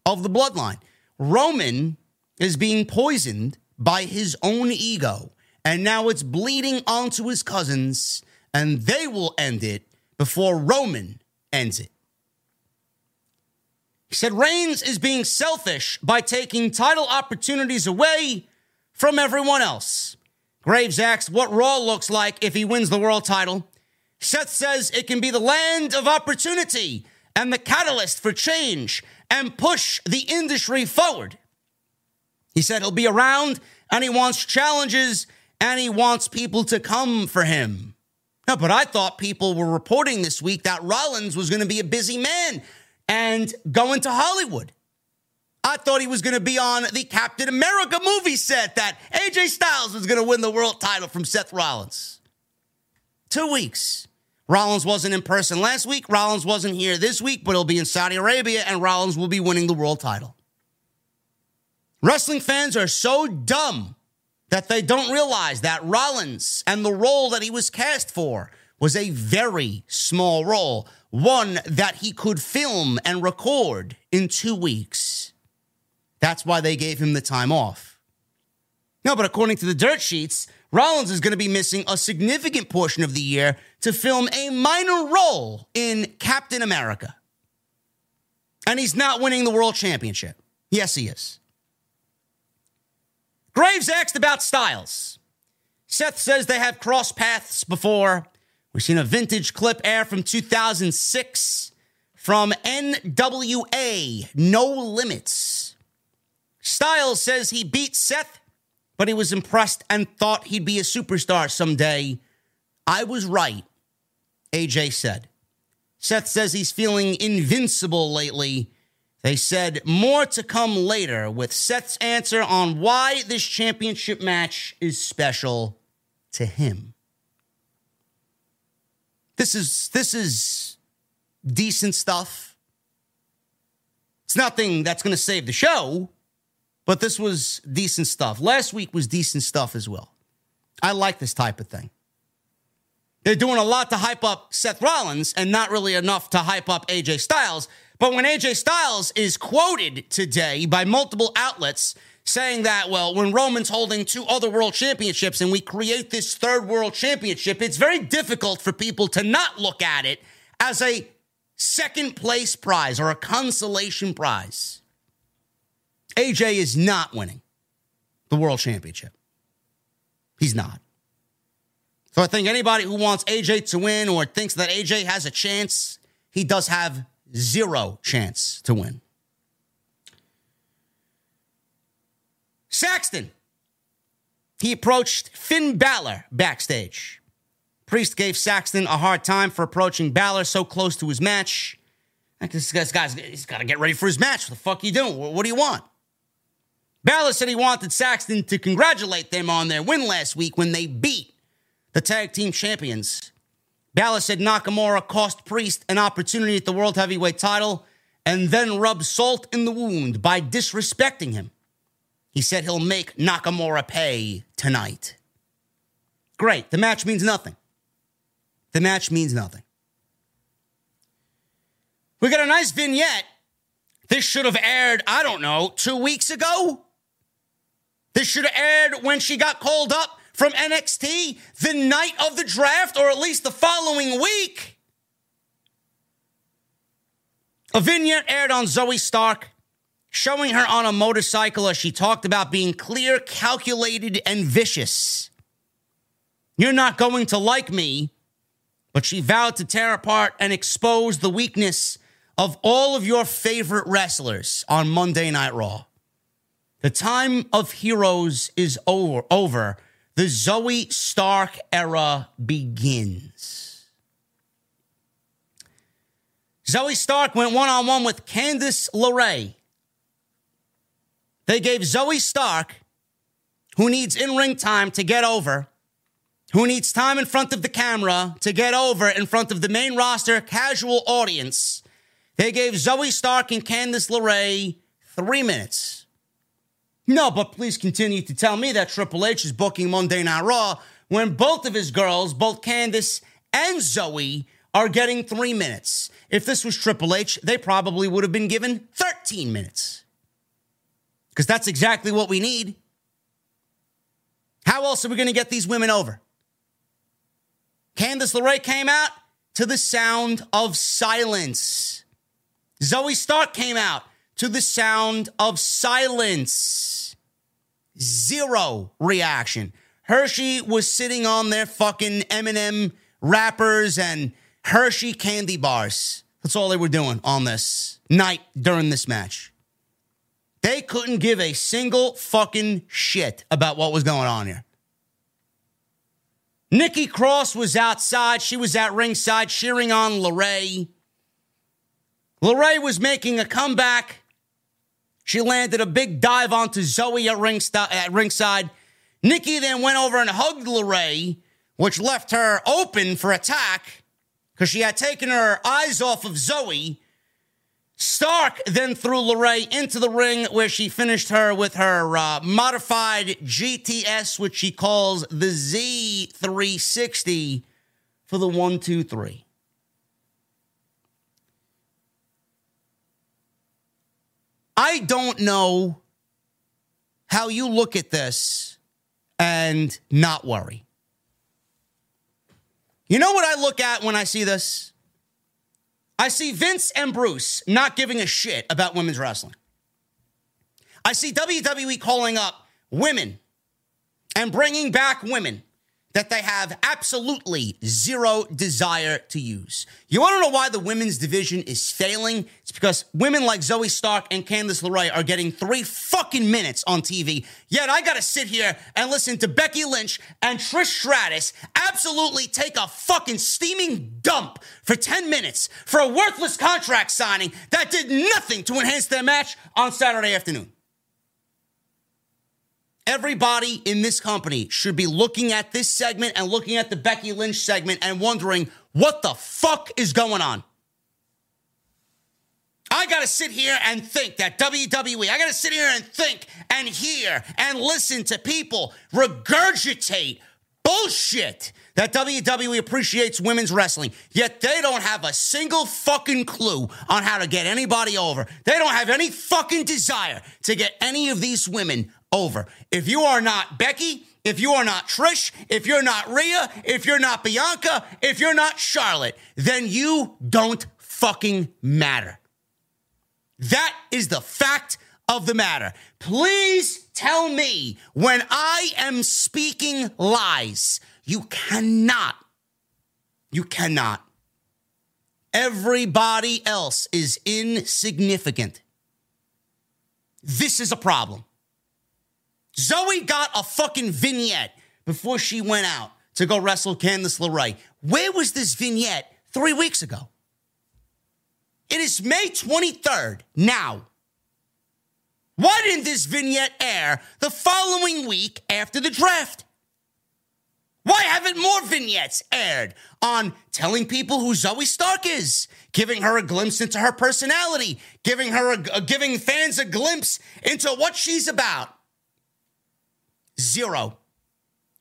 of the bloodline. Roman is being poisoned by his own ego and now it's bleeding onto his cousins, and they will end it before Roman ends it. He said Reigns is being selfish by taking title opportunities away from everyone else. Graves asks what Raw looks like if he wins the world title. Seth says it can be the land of opportunity and the catalyst for change and push the industry forward. He said he'll be around and he wants challenges and he wants people to come for him. No, but I thought people were reporting this week that Rollins was going to be a busy man and going to Hollywood. I thought he was going to be on the Captain America movie set that AJ Styles was going to win the world title from Seth Rollins. Two weeks. Rollins wasn't in person last week. Rollins wasn't here this week, but he'll be in Saudi Arabia and Rollins will be winning the world title. Wrestling fans are so dumb that they don't realize that Rollins and the role that he was cast for was a very small role, one that he could film and record in two weeks. That's why they gave him the time off. No, but according to the dirt sheets, Rollins is going to be missing a significant portion of the year to film a minor role in Captain America. And he's not winning the world championship. Yes, he is. Graves asked about Styles. Seth says they have crossed paths before. We've seen a vintage clip air from 2006 from NWA No Limits. Styles says he beat Seth, but he was impressed and thought he'd be a superstar someday. I was right, AJ said. Seth says he's feeling invincible lately. They said more to come later with Seth's answer on why this championship match is special to him. This is this is decent stuff. It's nothing that's going to save the show, but this was decent stuff. Last week was decent stuff as well. I like this type of thing. They're doing a lot to hype up Seth Rollins and not really enough to hype up AJ Styles. But when AJ Styles is quoted today by multiple outlets saying that, well, when Roman's holding two other world championships and we create this third world championship, it's very difficult for people to not look at it as a second place prize or a consolation prize. AJ is not winning the world championship. He's not. So I think anybody who wants AJ to win or thinks that AJ has a chance, he does have zero chance to win. Saxton. He approached Finn Balor backstage. Priest gave Saxton a hard time for approaching Balor so close to his match. Like this guy's, guy's he's got to get ready for his match. What the fuck you doing? What, what do you want? Balor said he wanted Saxton to congratulate them on their win last week when they beat the tag team champions. Balor said Nakamura cost Priest an opportunity at the World Heavyweight title and then rubbed salt in the wound by disrespecting him. He said he'll make Nakamura pay tonight. Great. The match means nothing. The match means nothing. We got a nice vignette. This should have aired, I don't know, two weeks ago. This should have aired when she got called up from NXT the night of the draft, or at least the following week. A vignette aired on Zoey Stark showing her on a motorcycle as she talked about being clear, calculated, and vicious. You're not going to like me, but she vowed to tear apart and expose the weakness of all of your favorite wrestlers on Monday Night Raw. The time of heroes is over. over. The Zoey Stark era begins. Zoey Stark went one on one with Candice LeRae they gave Zoey Stark, who needs in ring time to get over, who needs time in front of the camera to get over in front of the main roster casual audience, they gave Zoey Stark and Candice LeRae three minutes. No, but please continue to tell me that Triple H is booking Monday Night Raw when both of his girls, both Candice and Zoey, are getting three minutes. If this was Triple H, they probably would have been given 13 minutes because that's exactly what we need. How else are we going to get these women over? Candice LeRae came out to the sound of silence. Zoey Stark came out to the sound of silence. Zero reaction. Hershey was sitting on their fucking M&M wrappers and Hershey candy bars. That's all they were doing on this night during this match. They couldn't give a single fucking shit about what was going on here. Nikki Cross was outside. She was at ringside cheering on LeRae. LeRae was making a comeback. She landed a big dive onto Zoey at, at ringside. Nikki then went over and hugged LeRae, which left her open for attack because she had taken her eyes off of Zoey. Stark then threw LeRae into the ring where she finished her with her uh, modified GTS, which she calls the Z360 for the one, two, three. I don't know how you look at this and not worry. You know what I look at when I see this? I see Vince and Bruce not giving a shit about women's wrestling. I see WWE calling up women and bringing back women that they have absolutely zero desire to use. You want to know why the women's division is failing? It's because women like Zoey Stark and Candice LeRae are getting three fucking minutes on TV. Yet I got to sit here and listen to Becky Lynch and Trish Stratus absolutely take a fucking steaming dump for 10 minutes for a worthless contract signing that did nothing to enhance their match on Saturday afternoon. Everybody in this company should be looking at this segment and looking at the Becky Lynch segment and wondering what the fuck is going on. I got to sit here and think that WWE, I got to sit here and think and hear and listen to people regurgitate bullshit that WWE appreciates women's wrestling, yet they don't have a single fucking clue on how to get anybody over. They don't have any fucking desire to get any of these women over. If you are not Becky, if you are not Trish, if you're not Rhea, if you're not Bianca, if you're not Charlotte, then you don't fucking matter. That is the fact of the matter. Please tell me when I am speaking lies. You cannot. You cannot. Everybody else is insignificant. This is a problem. Zoey got a fucking vignette before she went out to go wrestle Candice LeRae. Where was this vignette three weeks ago? It is May 23rd now. Why didn't this vignette air the following week after the draft? Why haven't more vignettes aired on telling people who Zoey Stark is, giving her a glimpse into her personality, giving her a giving fans a glimpse into what she's about? Zero.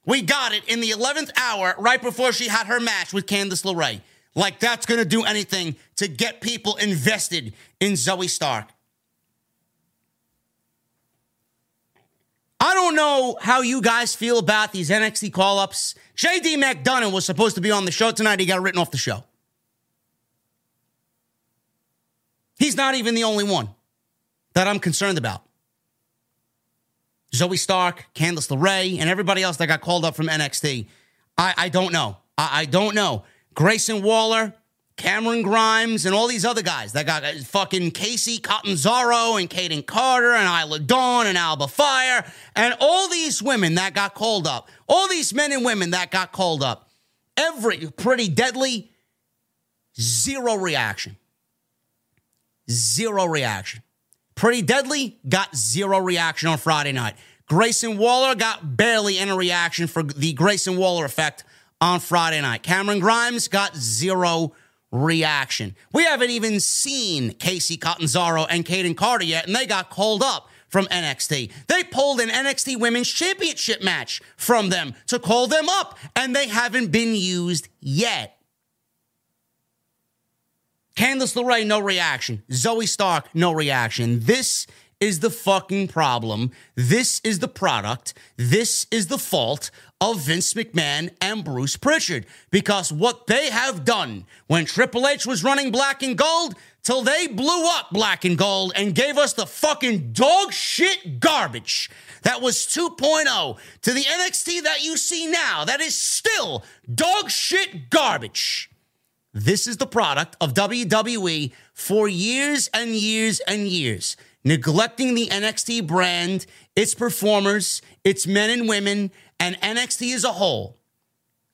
We got it in the 11th hour, right before she had her match with Candice LeRae. Like that's going to do anything to get people invested in Zoey Stark. I don't know how you guys feel about these NXT call ups. JD McDonagh was supposed to be on the show tonight. He got written off the show. He's not even the only one that I'm concerned about. Zoey Stark, Candice LeRae, and everybody else that got called up from NXT. I, I don't know. I, I don't know. Grayson Waller, Cameron Grimes, and all these other guys that got uh, fucking Kacy Catanzaro and Kayden Carter and Isla Dawn and Alba Fire and all these women that got called up. All these men and women that got called up. Every pretty deadly, zero reaction. Zero reaction. Pretty Deadly got zero reaction on Friday night. Grayson Waller got barely any reaction for the Grayson Waller effect on Friday night. Cameron Grimes got zero reaction. We haven't even seen Kacy Catanzaro and Kayden Carter yet, and they got called up from NXT. They pulled an NXT Women's Championship match from them to call them up, and they haven't been used yet. Candice LeRae, no reaction. Zoey Stark, no reaction. This is the fucking problem. This is the product. This is the fault of Vince McMahon and Bruce Pritchard. Because what they have done when Triple H was running black and gold, till they blew up black and gold and gave us the fucking dog shit garbage that was 2.0 to the NXT that you see now, that is still dog shit garbage. This is the product of WWE for years and years and years, neglecting the NXT brand, its performers, its men and women, and NXT as a whole.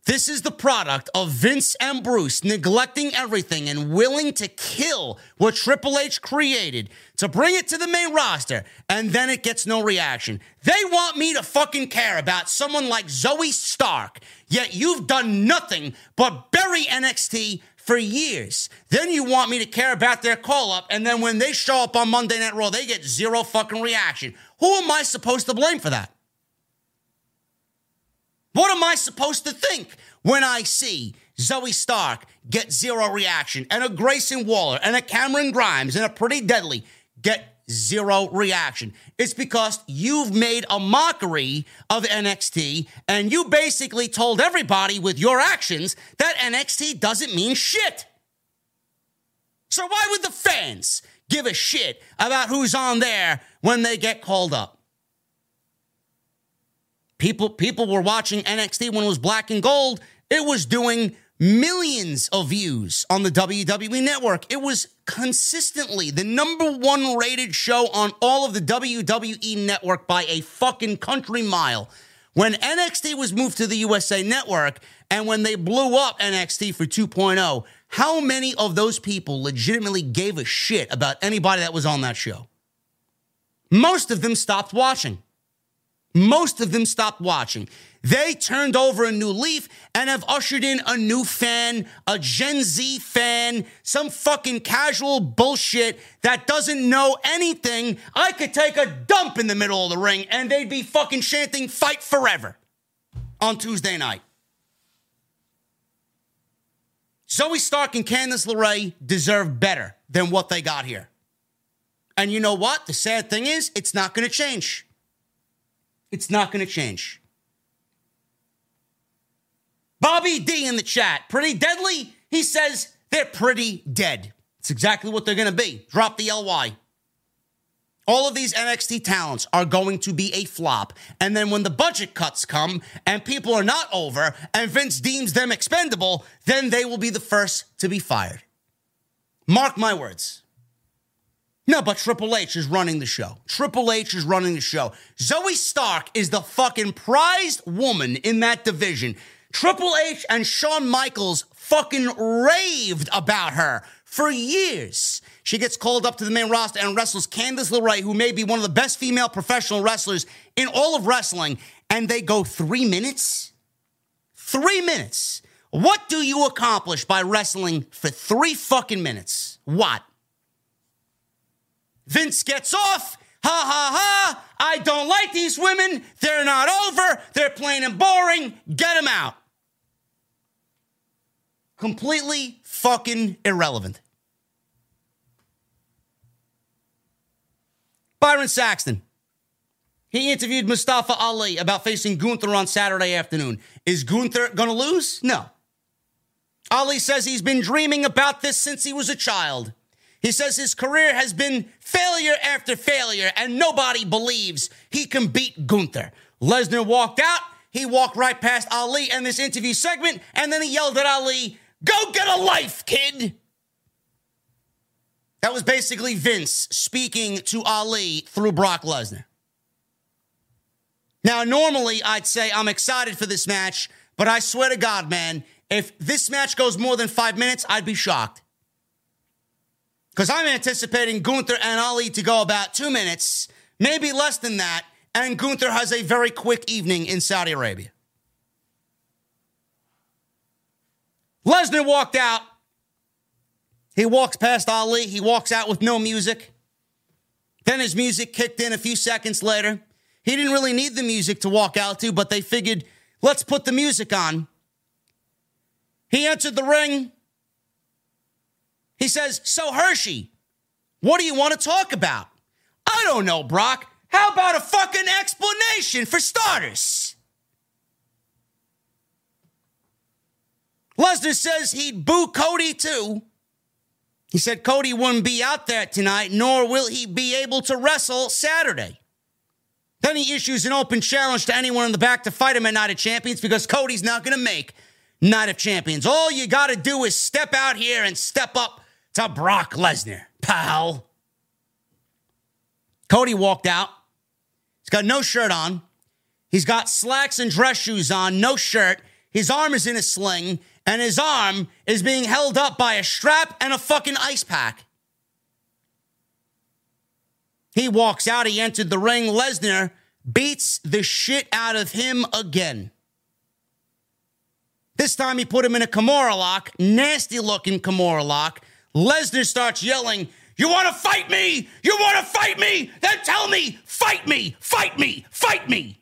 This is the product of Vince and Bruce neglecting everything and willing to kill what Triple H created to bring it to the main roster, and then it gets no reaction. They want me to fucking care about someone like Zoey Stark, yet you've done nothing but bury NXT for years. Then you want me to care about their call up, and then when they show up on Monday Night Raw, they get zero fucking reaction. Who am I supposed to blame for that? What am I supposed to think when I see Zoey Stark get zero reaction and a Grayson Waller and a Cameron Grimes and a Pretty Deadly get zero reaction. It's because you've made a mockery of NXT and you basically told everybody with your actions that NXT doesn't mean shit. So why would the fans give a shit about who's on there when they get called up? People people were watching NXT when it was black and gold. It was doing millions of views on the WWE network. It was consistently the number one rated show on all of the WWE network by a fucking country mile. When NXT was moved to the USA network and when they blew up NXT for 2.0, how many of those people legitimately gave a shit about anybody that was on that show? Most of them stopped watching. Most of them stopped watching. They turned over a new leaf and have ushered in a new fan, a Gen Z fan, some fucking casual bullshit that doesn't know anything. I could take a dump in the middle of the ring and they'd be fucking chanting fight forever on Tuesday night. Zoey Stark and Candice LeRae deserve better than what they got here. And you know what? The sad thing is, it's not going to change. It's not going to change. Bobby D in the chat. Pretty deadly? He says they're pretty dead. It's exactly what they're going to be. Drop the LY. All of these NXT talents are going to be a flop. And then when the budget cuts come and people are not over and Vince deems them expendable, then they will be the first to be fired. Mark my words. No, but Triple H is running the show. Triple H is running the show. Zoey Stark is the fucking prized woman in that division. Triple H and Shawn Michaels fucking raved about her for years. She gets called up to the main roster and wrestles Candice LeRae, who may be one of the best female professional wrestlers in all of wrestling, and they go three minutes? Three minutes. What do you accomplish by wrestling for three fucking minutes? What? Vince gets off. Ha ha ha. I don't like these women. They're not over. They're plain and boring. Get them out completely fucking irrelevant. Byron Saxton. He interviewed Mustafa Ali about facing Gunther on Saturday afternoon. Is Gunther going to lose? No. Ali says he's been dreaming about this since he was a child. He says his career has been failure after failure, and nobody believes he can beat Gunther. Lesnar walked out. He walked right past Ali in this interview segment, and then he yelled at Ali, Go get a life, kid. That was basically Vince speaking to Ali through Brock Lesnar. Now, normally I'd say I'm excited for this match, but I swear to God, man, if this match goes more than five minutes, I'd be shocked. Because I'm anticipating Gunther and Ali to go about two minutes, maybe less than that, and Gunther has a very quick evening in Saudi Arabia. Lesnar walked out. He walks past Ali. He walks out with no music. Then his music kicked in a few seconds later. He didn't really need the music to walk out to, but they figured, let's put the music on. He entered the ring. He says, So, Hershey, what do you want to talk about? I don't know, Brock. How about a fucking explanation for starters? Lesnar says he'd boo Cody too. He said Cody wouldn't be out there tonight, nor will he be able to wrestle Saturday. Then he issues an open challenge to anyone in the back to fight him at Night of Champions because Cody's not going to make Night of Champions. All you got to do is step out here and step up to Brock Lesnar, pal. Cody walked out. He's got no shirt on. He's got slacks and dress shoes on, no shirt. His arm is in a sling and his arm is being held up by a strap and a fucking ice pack. He walks out, he entered the ring. Lesnar beats the shit out of him again. This time he put him in a Kimura lock, nasty looking Kimura lock. Lesnar starts yelling, You want to fight me? You want to fight me? Then tell me, fight me, fight me, fight me.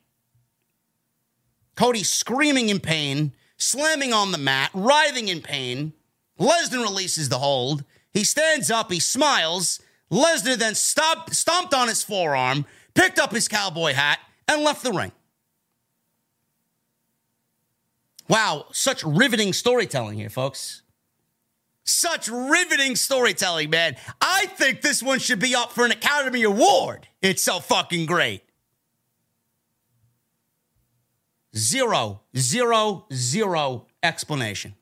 Cody screaming in pain slamming on the mat, writhing in pain. Lesnar releases the hold. He stands up, he smiles. Lesnar then stopped, stomped on his forearm, picked up his cowboy hat, and left the ring. Wow, such riveting storytelling here, folks. Such riveting storytelling, man. I think this one should be up for an Academy Award. It's so fucking great. Zero, zero, zero explanation.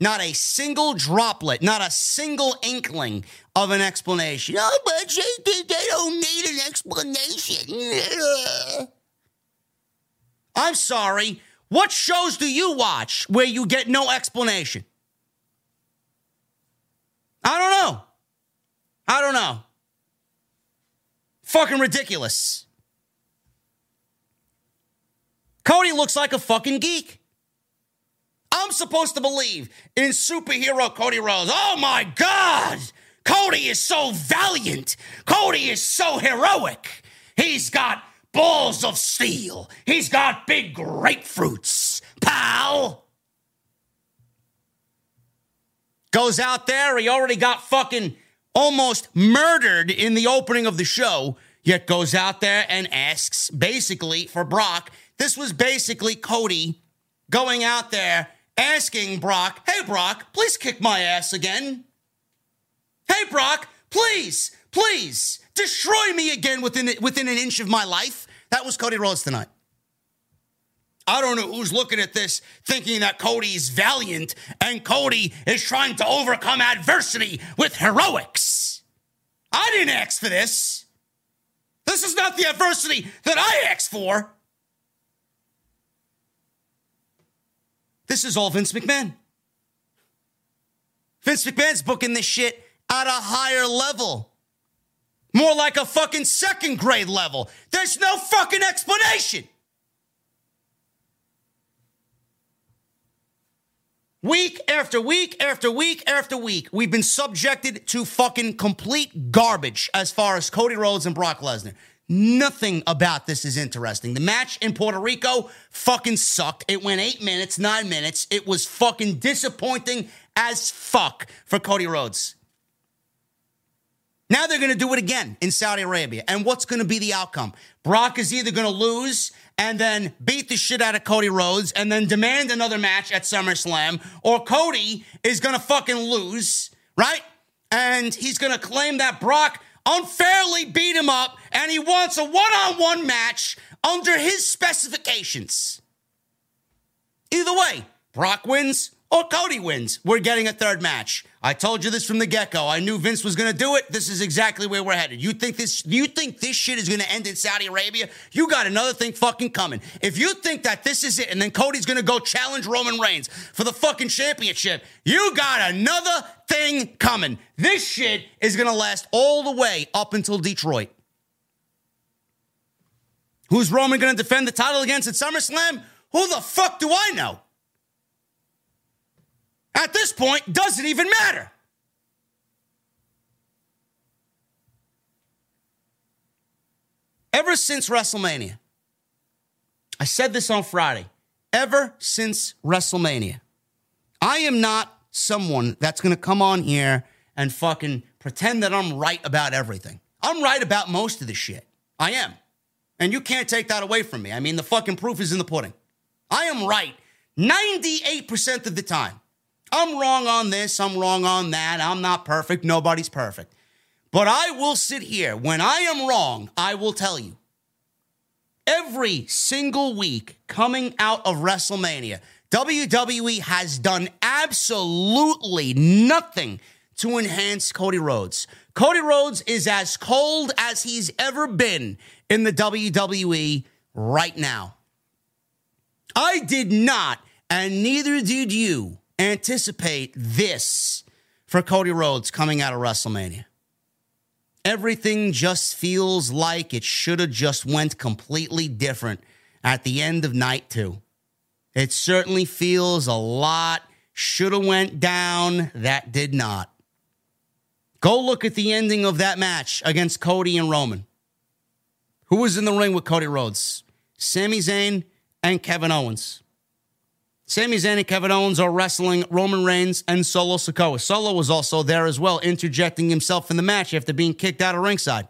Not a single droplet, not a single inkling of an explanation. Oh, but they, they don't need an explanation. I'm sorry. What shows do you watch where you get no explanation? I don't know. I don't know. Fucking ridiculous. Cody looks like a fucking geek. I'm supposed to believe in superhero Cody Rhodes. Oh my God! Cody is so valiant. Cody is so heroic. He's got balls of steel. He's got big grapefruits, pal. Goes out there, he already got fucking almost murdered in the opening of the show, yet goes out there and asks basically for Brock. This was basically Cody going out there asking Brock, hey, Brock, please kick my ass again. Hey, Brock, please, please destroy me again within, within an inch of my life. That was Cody Rhodes tonight. I don't know who's looking at this thinking that Cody's valiant and Cody is trying to overcome adversity with heroics. I didn't ask for this. This is not the adversity that I asked for. This is all Vince McMahon. Vince McMahon's booking this shit at a higher level. More like a fucking second grade level. There's no fucking explanation. Week after week after week after week, we've been subjected to fucking complete garbage as far as Cody Rhodes and Brock Lesnar. Nothing about this is interesting. The match in Puerto Rico fucking sucked. It went eight minutes, nine minutes. It was fucking disappointing as fuck for Cody Rhodes. Now they're going to do it again in Saudi Arabia. And what's going to be the outcome? Brock is either going to lose and then beat the shit out of Cody Rhodes and then demand another match at SummerSlam, or Cody is going to fucking lose, right? And he's going to claim that Brock unfairly beat him up and he wants a one on one match under his specifications. Either way, Brock wins or Cody wins. We're getting a third match. I told you this from the get go. I knew Vince was going to do it. This is exactly where we're headed. You think this? You think this shit is going to end in Saudi Arabia? You got another thing fucking coming. If you think that this is it, and then Cody's going to go challenge Roman Reigns for the fucking championship, you got another thing coming. This shit is going to last all the way up until Detroit. Who's Roman going to defend the title against at SummerSlam? Who the fuck do I know? At this point, doesn't even matter. Ever since WrestleMania, I said this on Friday. Ever since WrestleMania, I am not someone that's going to come on here and fucking pretend that I'm right about everything. I'm right about most of the shit. I am. And you can't take that away from me. I mean, the fucking proof is in the pudding. I am right 98% of the time. I'm wrong on this, I'm wrong on that. I'm not perfect. Nobody's perfect. But I will sit here. When I am wrong, I will tell you. Every single week coming out of WrestleMania, WWE has done absolutely nothing to enhance Cody Rhodes. Cody Rhodes is as cold as he's ever been in the WWE right now. I did not, and neither did you, anticipate this for Cody Rhodes coming out of WrestleMania. Everything just feels like it should have just went completely different at the end of night 2. It certainly feels a lot should have went down that did not. Go look at the ending of that match against Cody and Roman. Who was in the ring with Cody Rhodes? Sami Zayn and Kevin Owens. Sami Zayn and Kevin Owens are wrestling Roman Reigns and Solo Sikoa. Solo was also there as well, interjecting himself in the match after being kicked out of ringside.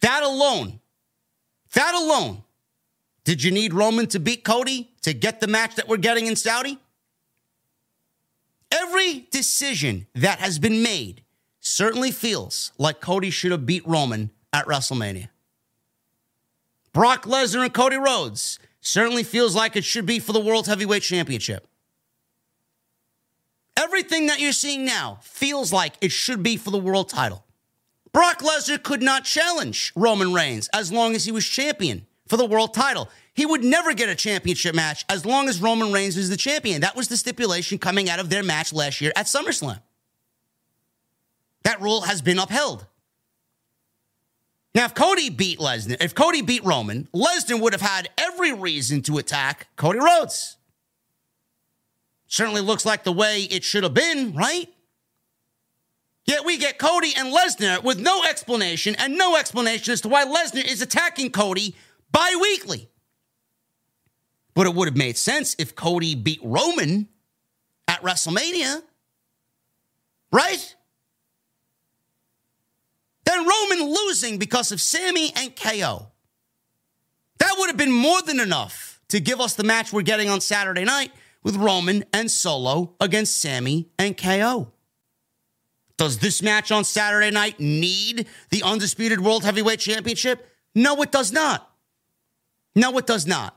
That alone, that alone, did you need Roman to beat Cody to get the match that we're getting in Saudi? Every decision that has been made certainly feels like Cody should have beat Roman at WrestleMania. Brock Lesnar and Cody Rhodes certainly feels like it should be for the World Heavyweight Championship. Everything that you're seeing now feels like it should be for the world title. Brock Lesnar could not challenge Roman Reigns as long as he was champion for the world title. He would never get a championship match as long as Roman Reigns was the champion. That was the stipulation coming out of their match last year at SummerSlam. That rule has been upheld. Now, if Cody beat Lesnar, if Cody beat Roman, Lesnar would have had every reason to attack Cody Rhodes. Certainly looks like the way it should have been, right? Yet we get Cody and Lesnar with no explanation and no explanation as to why Lesnar is attacking Cody bi weekly. But it would have made sense if Cody beat Roman at WrestleMania, right? Then Roman losing because of Sami and KO. That would have been more than enough to give us the match we're getting on Saturday night with Roman and Solo against Sami and KO. Does this match on Saturday night need the undisputed World Heavyweight Championship? No, it does not. No, it does not.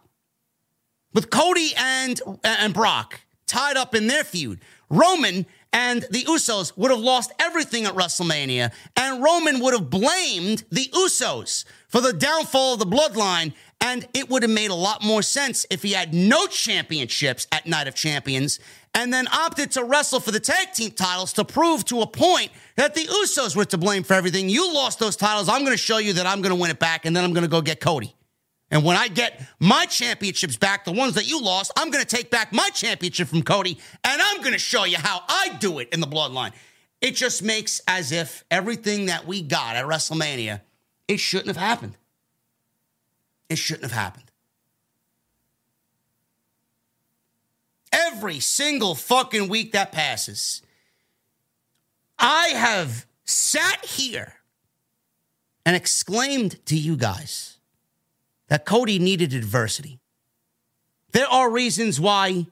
With Cody and, and Brock tied up in their feud, Roman and the Usos would have lost everything at WrestleMania, and Roman would have blamed the Usos for the downfall of the bloodline, and it would have made a lot more sense if he had no championships at Night of Champions and then opted to wrestle for the tag team titles to prove to a point that the Usos were to blame for everything. You lost those titles. I'm going to show you that I'm going to win it back, and then I'm going to go get Cody. And when I get my championships back, the ones that you lost, I'm going to take back my championship from Cody and I'm going to show you how I do it in the bloodline. It just makes as if everything that we got at WrestleMania, it shouldn't have happened. It shouldn't have happened. Every single fucking week that passes, I have sat here and exclaimed to you guys that Cody needed adversity. There are reasons why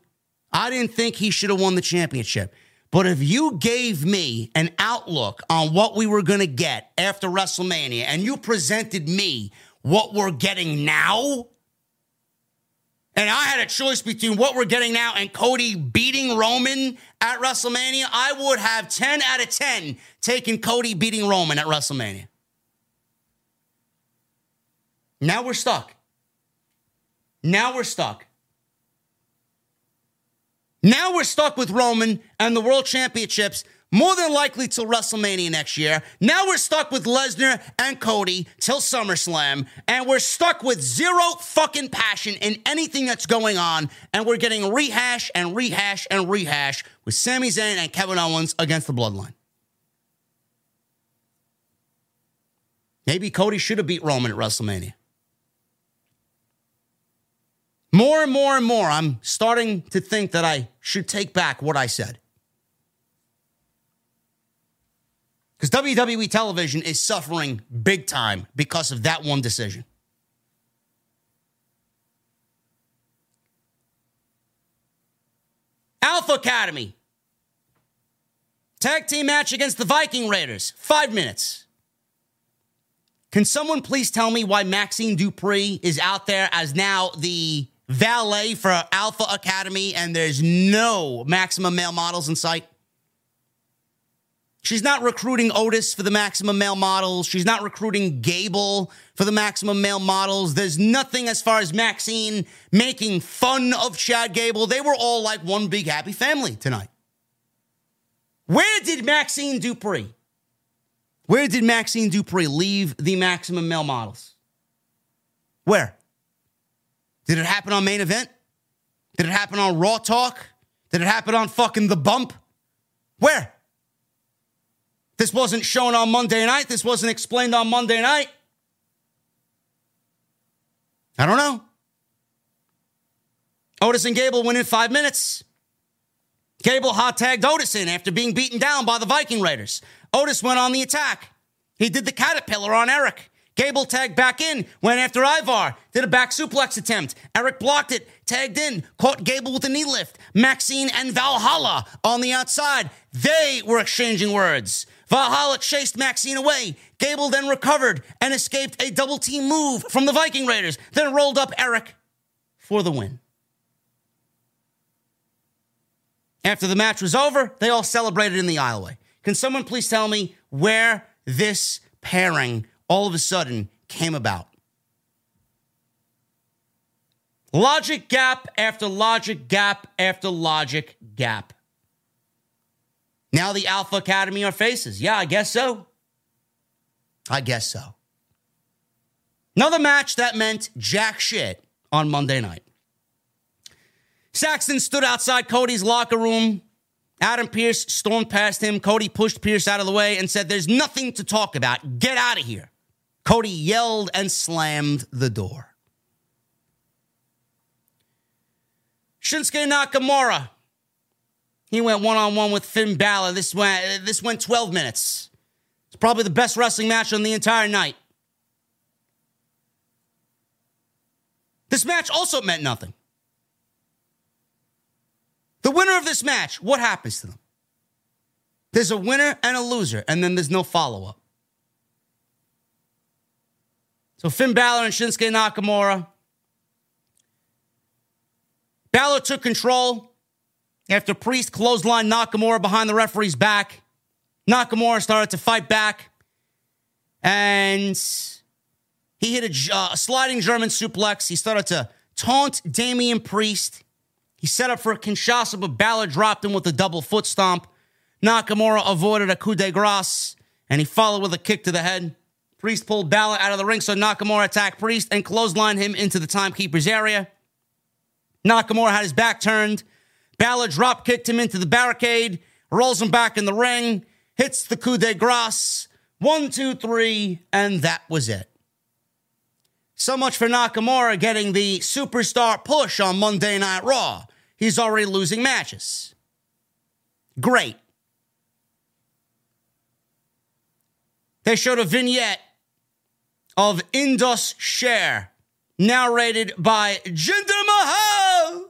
I didn't think he should have won the championship. But if you gave me an outlook on what we were going to get after WrestleMania and you presented me what we're getting now, and I had a choice between what we're getting now and Cody beating Roman at WrestleMania, I would have 10 out of 10 taken Cody beating Roman at WrestleMania. Now we're stuck. Now we're stuck. Now we're stuck with Roman and the World Championships more than likely till WrestleMania next year. Now we're stuck with Lesnar and Cody till SummerSlam, and we're stuck with zero fucking passion in anything that's going on, and we're getting rehash and rehash and rehash with Sami Zayn and Kevin Owens against the Bloodline. Maybe Cody should have beat Roman at WrestleMania. More and more and more, I'm starting to think that I should take back what I said. Because WWE television is suffering big time because of that one decision. Alpha Academy. Tag team match against the Viking Raiders. Five minutes. Can someone please tell me why Maxxine Dupri is out there as now the valet for Alpha Academy, and there's no maximum male models in sight. She's not recruiting Otis for the maximum male models. She's not recruiting Gable for the maximum male models. There's nothing as far as Maxxine making fun of Chad Gable. They were all like one big happy family tonight. Where did Maxxine Dupri? Where did Maxxine Dupri leave the maximum male models? Where? Did it happen on main event? Did it happen on Raw Talk? Did it happen on fucking The Bump? Where? This wasn't shown on Monday night. This wasn't explained on Monday night. I don't know. Otis and Gable win in five minutes. Gable hot tagged Otis in after being beaten down by the Viking Raiders. Otis went on the attack. He did the caterpillar on Erik. Gable tagged back in, went after Ivar, did a back suplex attempt. Erik blocked it, tagged in, caught Gable with a knee lift. Maxxine and Valhalla on the outside. They were exchanging words. Valhalla chased Maxxine away. Gable then recovered and escaped a double team move from the Viking Raiders, then rolled up Erik for the win. After the match was over, they all celebrated in the aisleway. Can someone please tell me where this pairing all of a sudden came about? Logic gap after logic gap after logic gap. Now the Alpha Academy are faces. Yeah, I guess so. I guess so. Another match that meant jack shit on Monday night. Saxton stood outside Cody's locker room. Adam Pearce stormed past him. Cody pushed Pearce out of the way and said, There's nothing to talk about. Get out of here. Cody yelled and slammed the door. Shinsuke Nakamura. He went one on one with Finn Balor. This went, this went 12 minutes. It's probably the best wrestling match on the entire night. This match also meant nothing. The winner of this match, what happens to them? There's a winner and a loser, and then there's no follow up. So Finn Balor and Shinsuke Nakamura. Balor took control after Priest clotheslined Nakamura behind the referee's back. Nakamura started to fight back, and he hit a, uh, a sliding German suplex. He started to taunt Damian Priest. He set up for a Kinshasa, but Balor dropped him with a double foot stomp. Nakamura avoided a coup de grace, and he followed with a kick to the head. Priest pulled Balor out of the ring, so Nakamura attacked Priest and clotheslined him into the timekeeper's area. Nakamura had his back turned. Balor drop kicked him into the barricade, rolls him back in the ring, hits the coup de grace. One, two, three, and that was it. So much for Nakamura getting the superstar push on Monday Night Raw. He's already losing matches. Great. They showed a vignette of Indus Sher, narrated by Jinder Mahal.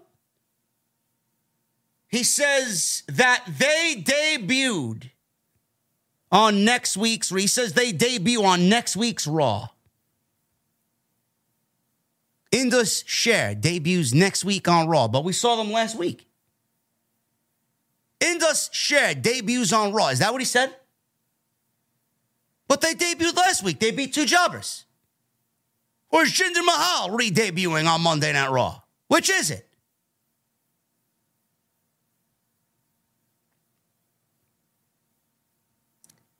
He says that they debuted on next week's, he says they debut on next week's Raw. Indus Sher debuts next week on Raw, but we saw them last week. Indus Sher debuts on Raw. Is that what he said? But they debuted last week. They beat two jobbers. Or is Jinder Mahal re debuting on Monday Night Raw? Which is it?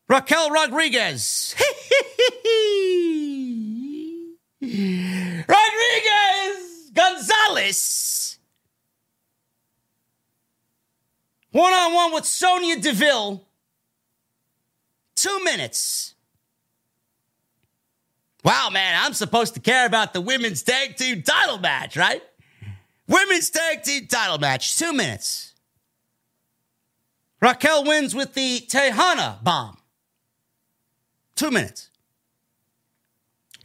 Raquel Rodriguez. Rodriguez Gonzalez. One on one with Sonya Deville. Two minutes. Wow, man, I'm supposed to care about the women's tag team title match, right? Women's tag team title match, two minutes. Raquel wins with the Tejana bomb. Two minutes.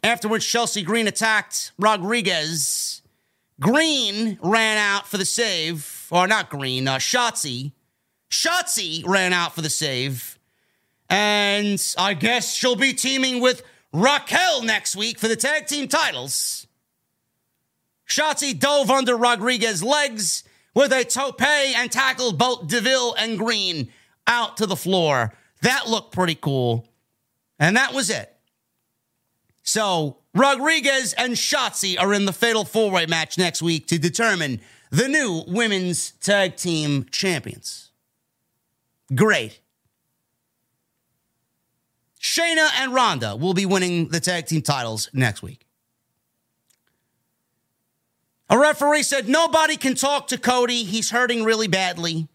Afterwards, Chelsea Green attacked Rodriguez. Green ran out for the save, or not Green, uh, Shotzi. Shotzi ran out for the save. And I guess she'll be teaming with Raquel next week for the tag team titles. Shotzi dove under Rodriguez's legs with a tope and tackled both DeVille and Green out to the floor. That looked pretty cool. And that was it. So Rodriguez and Shotzi are in the fatal four way match next week to determine the new women's tag team champions. Great. Shayna and Ronda will be winning the tag team titles next week. A referee said nobody can talk to Cody. He's hurting really badly.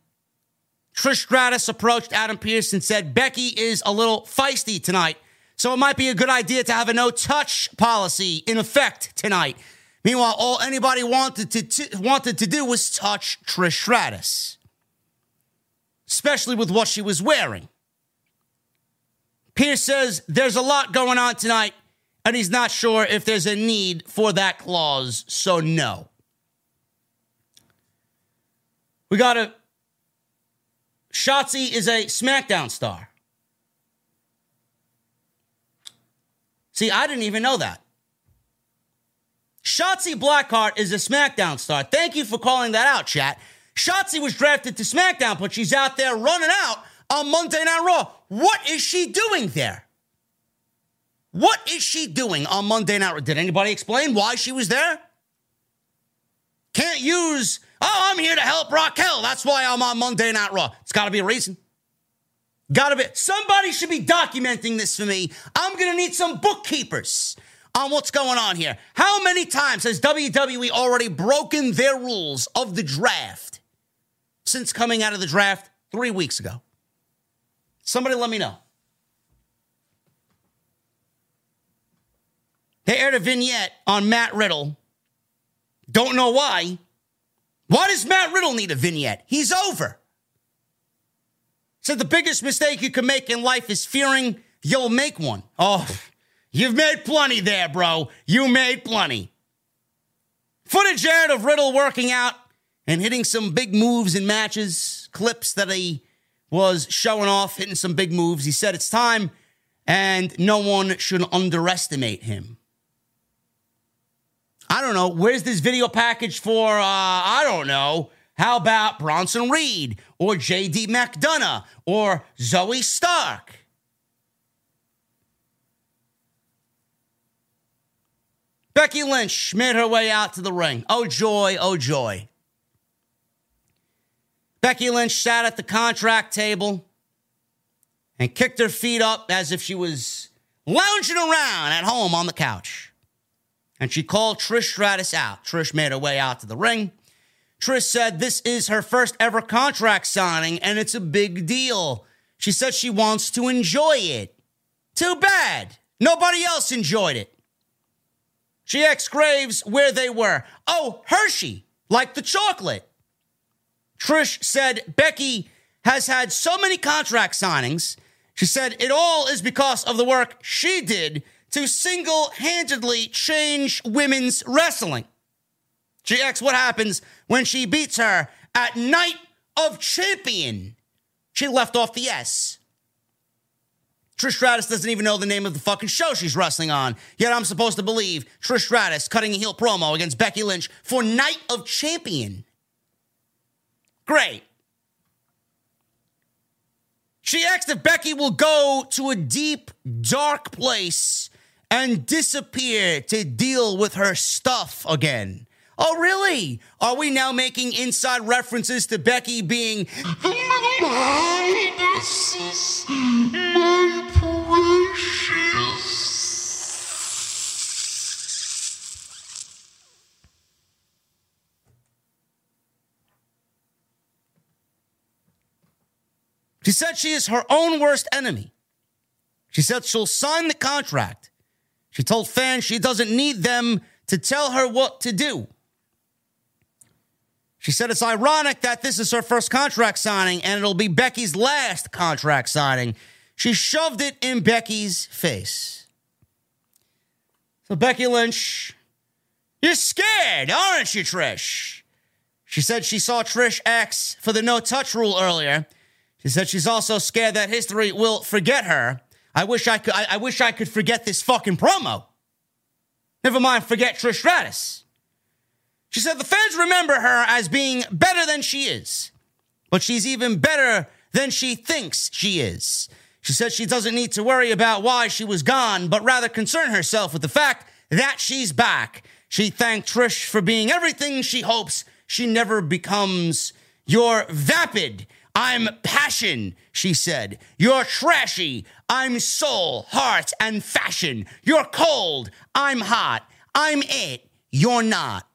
Trish Stratus approached Adam Pearce and said Becky is a little feisty tonight so it might be a good idea to have a no touch policy in effect tonight. Meanwhile, all anybody wanted to, wanted to do was touch Trish Stratus, especially with what she was wearing. Pearce says there's a lot going on tonight, and he's not sure if there's a need for that clause, so no. We got a Shotzi is a SmackDown star. See, I didn't even know that. Shotzi Blackheart is a SmackDown star. Thank you for calling that out, chat. Shotzi was drafted to SmackDown, but she's out there running out on Monday Night Raw. What is she doing there? What is she doing on Monday Night Raw? Did anybody explain why she was there? Can't use, oh, I'm here to help Raquel. That's why I'm on Monday Night Raw. It's got to be a reason. Gotta be. Somebody should be documenting this for me. I'm gonna need some bookkeepers on what's going on here. How many times has WWE already broken their rules of the draft since coming out of the draft three weeks ago? Somebody let me know. They aired a vignette on Matt Riddle. Don't know why. Why does Matt Riddle need a vignette? He's over. Said the biggest mistake you can make in life is fearing you'll make one. Oh, you've made plenty there, bro. You made plenty. Footage aired of Riddle working out and hitting some big moves in matches, clips that he was showing off, hitting some big moves. He said it's time and no one should underestimate him. I don't know. Where's this video package for? Uh, I don't know. How about Bronson Reed or JD McDonagh or Zoey Stark? Becky Lynch made her way out to the ring. Oh, joy, oh, joy. Becky Lynch sat at the contract table and kicked her feet up as if she was lounging around at home on the couch. And she called Trish Stratus out. Trish made her way out to the ring. Trish said this is her first ever contract signing and it's a big deal. She said she wants to enjoy it. Too bad. Nobody else enjoyed it. She asked Graves where they were. Oh, Hershey, like the chocolate. Trish said Becky has had so many contract signings. She said it all is because of the work she did to single handedly change women's wrestling. She asks what happens when she beats her at Night of Champion. She left off the S. Trish Stratus doesn't even know the name of the fucking show she's wrestling on. Yet I'm supposed to believe Trish Stratus cutting a heel promo against Becky Lynch for Night of Champion. Great. She asks if Becky will go to a deep, dark place and disappear to deal with her stuff again. Oh, really? Are we now making inside references to Becky being my precious, my precious? She said she is her own worst enemy. She said she'll sign the contract. She told fans she doesn't need them to tell her what to do. She said it's ironic that this is her first contract signing and it'll be Becky's last contract signing. She shoved it in Becky's face. So, Becky Lynch, you're scared, aren't you, Trish? She said she saw Trish X for the no touch rule earlier. She said she's also scared that history will forget her. I wish I could I, I wish I could forget this fucking promo. Never mind forget Trish Stratus. She said the fans remember her as being better than she is, but she's even better than she thinks she is. She said she doesn't need to worry about why she was gone, but rather concern herself with the fact that she's back. She thanked Trish for being everything she hopes she never becomes. You're vapid. I'm passion, she said. You're trashy. I'm soul, heart, and fashion. You're cold. I'm hot. I'm it. You're not.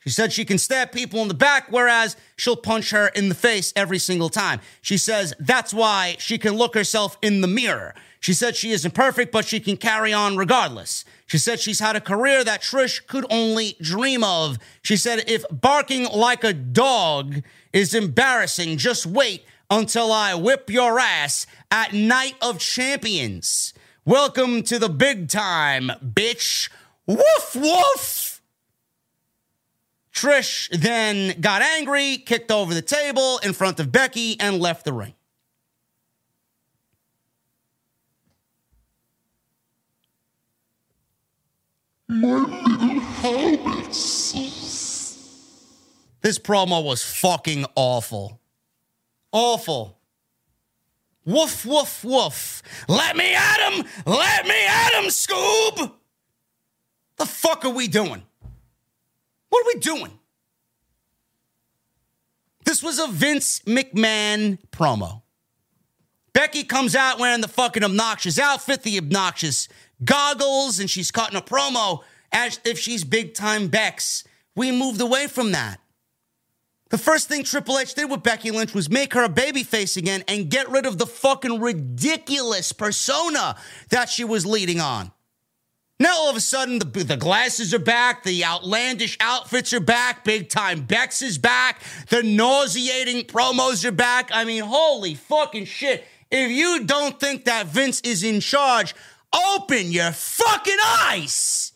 She said she can stab people in the back, whereas she'll punch her in the face every single time. She says that's why she can look herself in the mirror. She said she isn't perfect, but she can carry on regardless. She said she's had a career that Trish could only dream of. She said, if barking like a dog is embarrassing, just wait until I whip your ass at Night of Champions. Welcome to the big time, bitch. Woof, woof. Trish then got angry, kicked over the table in front of Becky, and left the ring. This promo was fucking awful. Awful. Woof, woof, woof. Let me at him! Let me at him, Scoob! The fuck are we doing? What are we doing? This was a Vince McMahon promo. Becky comes out wearing the fucking obnoxious outfit, the obnoxious goggles, and she's cutting a promo as if she's big time Bex. We moved away from that. The first thing Triple H did with Becky Lynch was make her a babyface again and get rid of the fucking ridiculous persona that she was leading on. Now all of a sudden the, the glasses are back, the outlandish outfits are back, big time Bex is back, the nauseating promos are back. I mean, holy fucking shit. If you don't think that Vince is in charge, open your fucking eyes.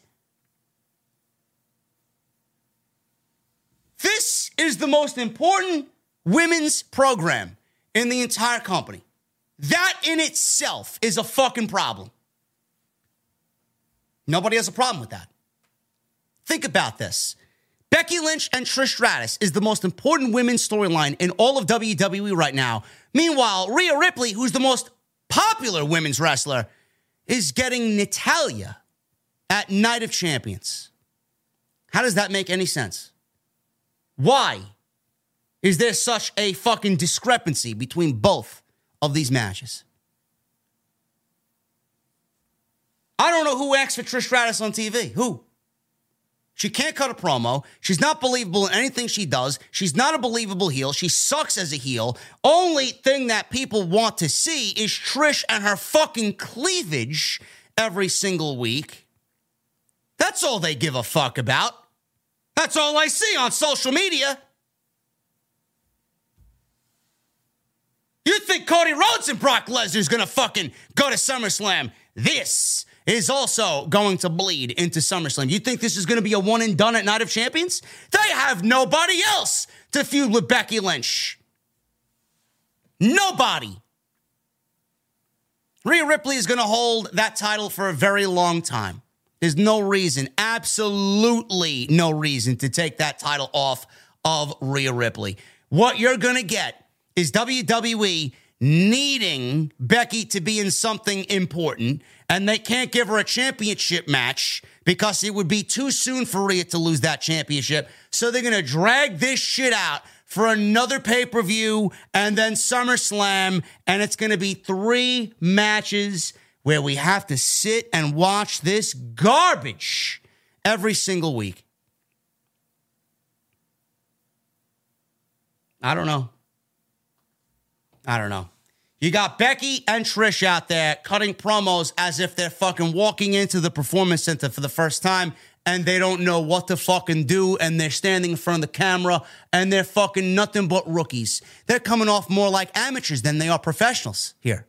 This is the most important women's program in the entire company. That in itself is a fucking problem. Nobody has a problem with that. Think about this. Becky Lynch and Trish Stratus is the most important women's storyline in all of WWE right now. Meanwhile, Rhea Ripley, who's the most popular women's wrestler, is getting Natalya at Night of Champions. How does that make any sense? Why is there such a fucking discrepancy between both of these matches? I don't know who acts for Trish Stratus on TV. Who? She can't cut a promo. She's not believable in anything she does. She's not a believable heel. She sucks as a heel. Only thing that people want to see is Trish and her fucking cleavage every single week. That's all they give a fuck about. That's all I see on social media. You think Cody Rhodes and Brock Lesnar is gonna fucking go to SummerSlam? This is also going to bleed into SummerSlam. You think this is going to be a one and done at Night of Champions? They have nobody else to feud with Becky Lynch. Nobody. Rhea Ripley is going to hold that title for a very long time. There's no reason, absolutely no reason to take that title off of Rhea Ripley. What you're going to get is WWE needing Becky to be in something important, and they can't give her a championship match because it would be too soon for Rhea to lose that championship. So they're going to drag this shit out for another pay per view and then SummerSlam, and it's going to be three matches where we have to sit and watch this garbage every single week. I don't know. I don't know. You got Becky and Trish out there cutting promos as if they're fucking walking into the performance center for the first time and they don't know what to fucking do and they're standing in front of the camera and they're fucking nothing but rookies. They're coming off more like amateurs than they are professionals here.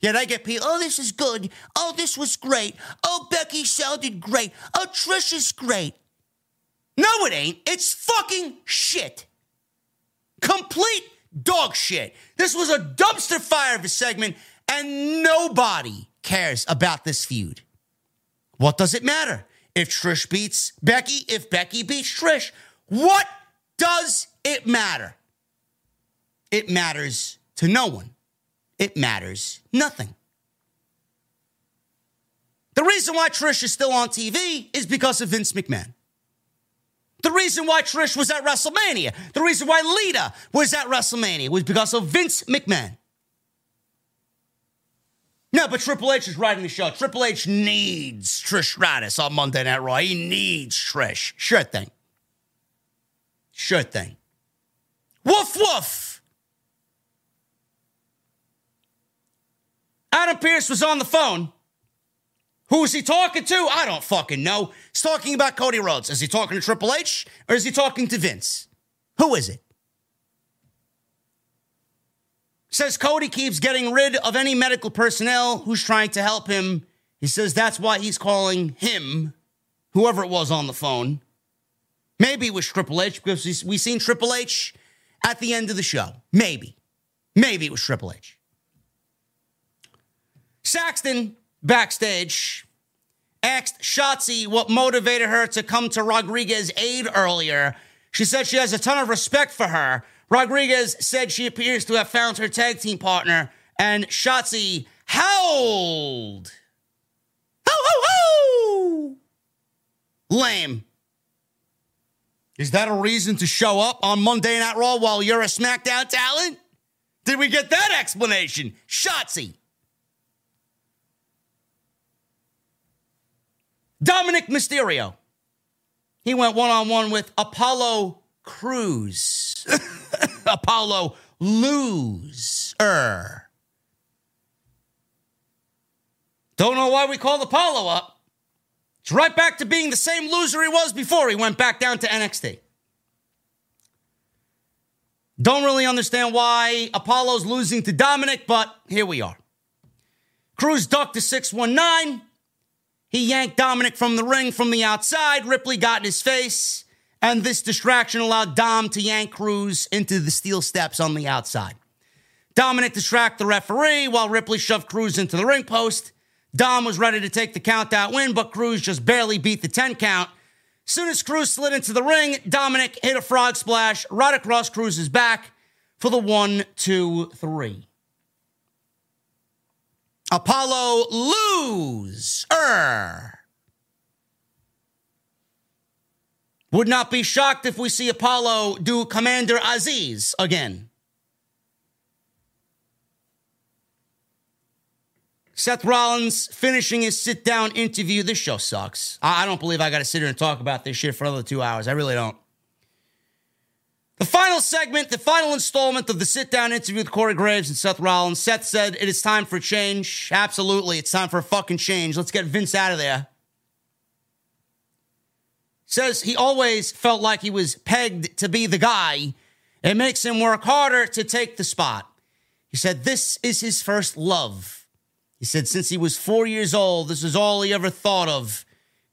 Yet I get people, oh, this is good. Oh, this was great. Oh, Becky sounded great. Oh, Trish is great. No, it ain't. It's fucking shit. Complete dog shit. This was a dumpster fire of a segment, and nobody cares about this feud. What does it matter? If Trish beats Becky, if Becky beats Trish, what does it matter? It matters to no one. It matters nothing. The reason why Trish is still on TV is because of Vince McMahon. The reason why Trish was at WrestleMania, the reason why Lita was at WrestleMania was because of Vince McMahon. No, but Triple H is writing the show. Triple H needs Trish Stratus on Monday Night Raw. He needs Trish. Sure thing. Sure thing. Woof woof. Adam Pearce was on the phone. Who is he talking to? I don't fucking know. He's talking about Cody Rhodes. Is he talking to Triple H or is he talking to Vince? Who is it? Says Cody keeps getting rid of any medical personnel who's trying to help him. He says that's why he's calling him, whoever it was on the phone. Maybe it was Triple H because we seen Triple H at the end of the show. Maybe. Maybe it was Triple H. Saxton, backstage, asked Shotzi what motivated her to come to Rodriguez's aid earlier. She said she has a ton of respect for her. Rodriguez said she appears to have found her tag team partner, and Shotzi howled. Ho, ho, ho! Lame. Is that a reason to show up on Monday Night Raw while you're a SmackDown talent? Did we get that explanation? Shotzi. Dominik Mysterio. He went one on one with Apollo Crews. Apollo loser. Don't know why we called Apollo up. It's right back to being the same loser he was before he went back down to NXT. Don't really understand why Apollo's losing to Dominik, but here we are. Cruz ducked to 619. He yanked Dominik from the ring from the outside. Ripley got in his face, and this distraction allowed Dom to yank Crews into the steel steps on the outside. Dominik distracted the referee while Ripley shoved Crews into the ring post. Dom was ready to take the count win, but Crews just barely beat the 10 count. Soon as Crews slid into the ring, Dominik hit a frog splash right across Crews's back for the one, two, three. Apollo lose. Er. Would not be shocked if we see Apollo do Commander Azeez again. Seth Rollins finishing his sit down interview. This show sucks. I don't believe I got to sit here and talk about this shit for another two hours. I really don't. The final segment, the final installment of the sit down interview with Corey Graves and Seth Rollins. Seth said it is time for change. Absolutely. It's time for a fucking change. Let's get Vince out of there. Says he always felt like he was pegged to be the guy. It makes him work harder to take the spot. He said this is his first love. He said since he was four years old, this is all he ever thought of.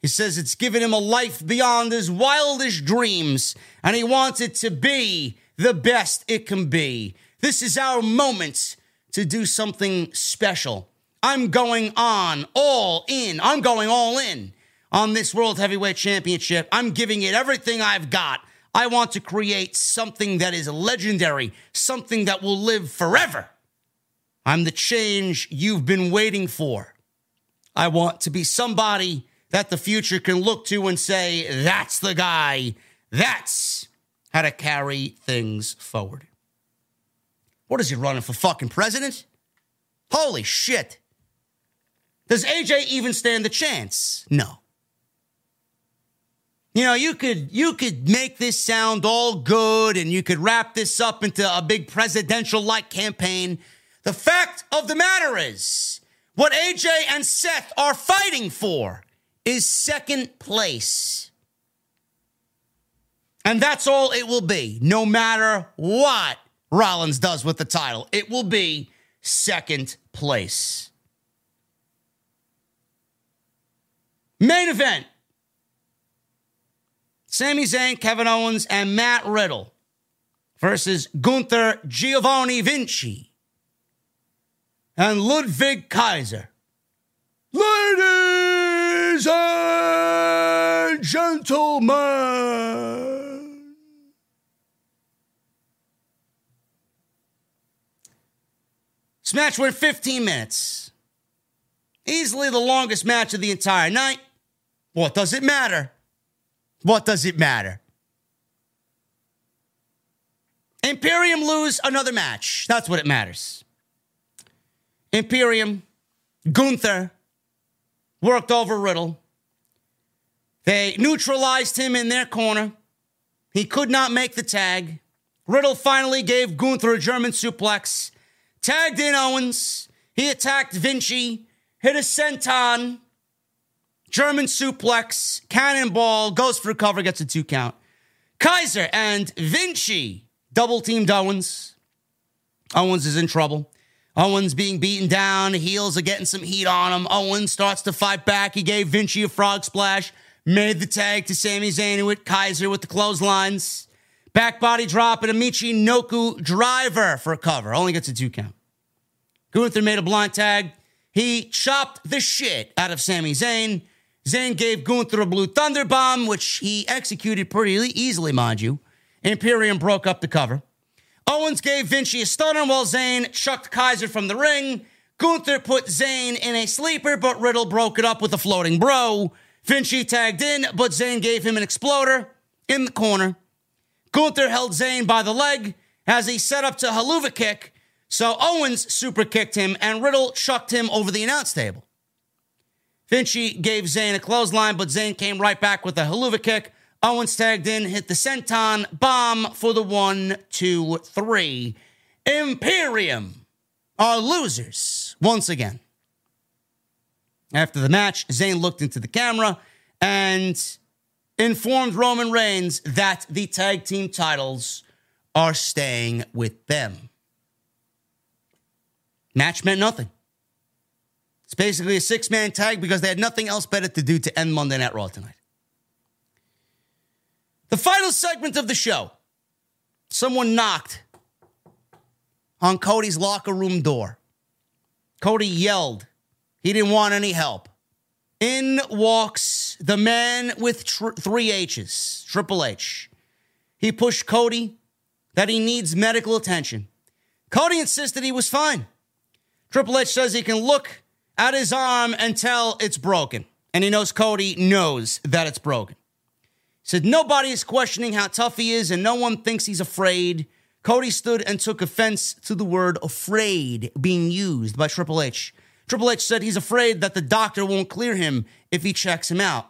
He says it's given him a life beyond his wildest dreams, and he wants it to be the best it can be. This is our moment to do something special. I'm going on all in. I'm going all in on this World Heavyweight Championship. I'm giving it everything I've got. I want to create something that is legendary, something that will live forever. I'm the change you've been waiting for. I want to be somebody that the future can look to and say, that's the guy. That's how to carry things forward. What is he running for fucking president? Holy shit. Does AJ even stand the chance? No. You know, you could you could make this sound all good and you could wrap this up into a big presidential like campaign. The fact of the matter is, what AJ and Seth are fighting for is second place. And that's all it will be, no matter what Rollins does with the title. It will be second place. Main event Sami Zayn, Kevin Owens, and Matt Riddle versus Gunther Giovanni Vinci and Ludwig Kaiser. Ladies and gentlemen. This match went 15 minutes. Easily the longest match of the entire night. What does it matter? What does it matter? Imperium lose another match. That's what it matters. Imperium, Gunther worked over Riddle. They neutralized him in their corner. He could not make the tag. Riddle finally gave Gunther a German suplex, tagged in Owens. He attacked Vinci, hit a senton, German suplex, cannonball, goes for cover, gets a two count. Kaiser and Vinci double teamed Owens. Owens is in trouble. Owens being beaten down. Heels are getting some heat on him. Owens starts to fight back. He gave Vinci a frog splash. Made the tag to Sami Zayn with Kaiser with the clotheslines. Back body drop and a Michinoku driver for a cover. Only gets a two count. Gunther made a blind tag. He chopped the shit out of Sami Zayn. Zayn gave Gunther a blue thunder bomb, which he executed pretty easily, mind you. Imperium broke up the cover. Owens gave Vinci a stunner while Zayn chucked Kaiser from the ring. Gunther put Zayn in a sleeper, but Riddle broke it up with a floating bro. Vinci tagged in, but Zayn gave him an exploder in the corner. Gunther held Zayn by the leg as he set up to Helluva kick. So Owens super kicked him and Riddle chucked him over the announce table. Vinci gave Zayn a clothesline, but Zayn came right back with a Helluva kick. Owens tagged in, hit the senton bomb for the one, two, three. Imperium are losers once again. After the match, Zayn looked into the camera and informed Roman Reigns that the tag team titles are staying with them. Match meant nothing. It's basically a six man tag because they had nothing else better to do to end Monday Night Raw tonight. The final segment of the show someone knocked on Cody's locker room door. Cody yelled, he didn't want any help. In walks the man with tr- three H's, Triple H. He pushed Cody that he needs medical attention. Cody insisted he was fine. Triple H says he can look at his arm and tell it's broken. And he knows Cody knows that it's broken. Said nobody is questioning how tough he is and no one thinks he's afraid. Cody stood and took offense to the word afraid being used by Triple H. Triple H said he's afraid that the doctor won't clear him if he checks him out.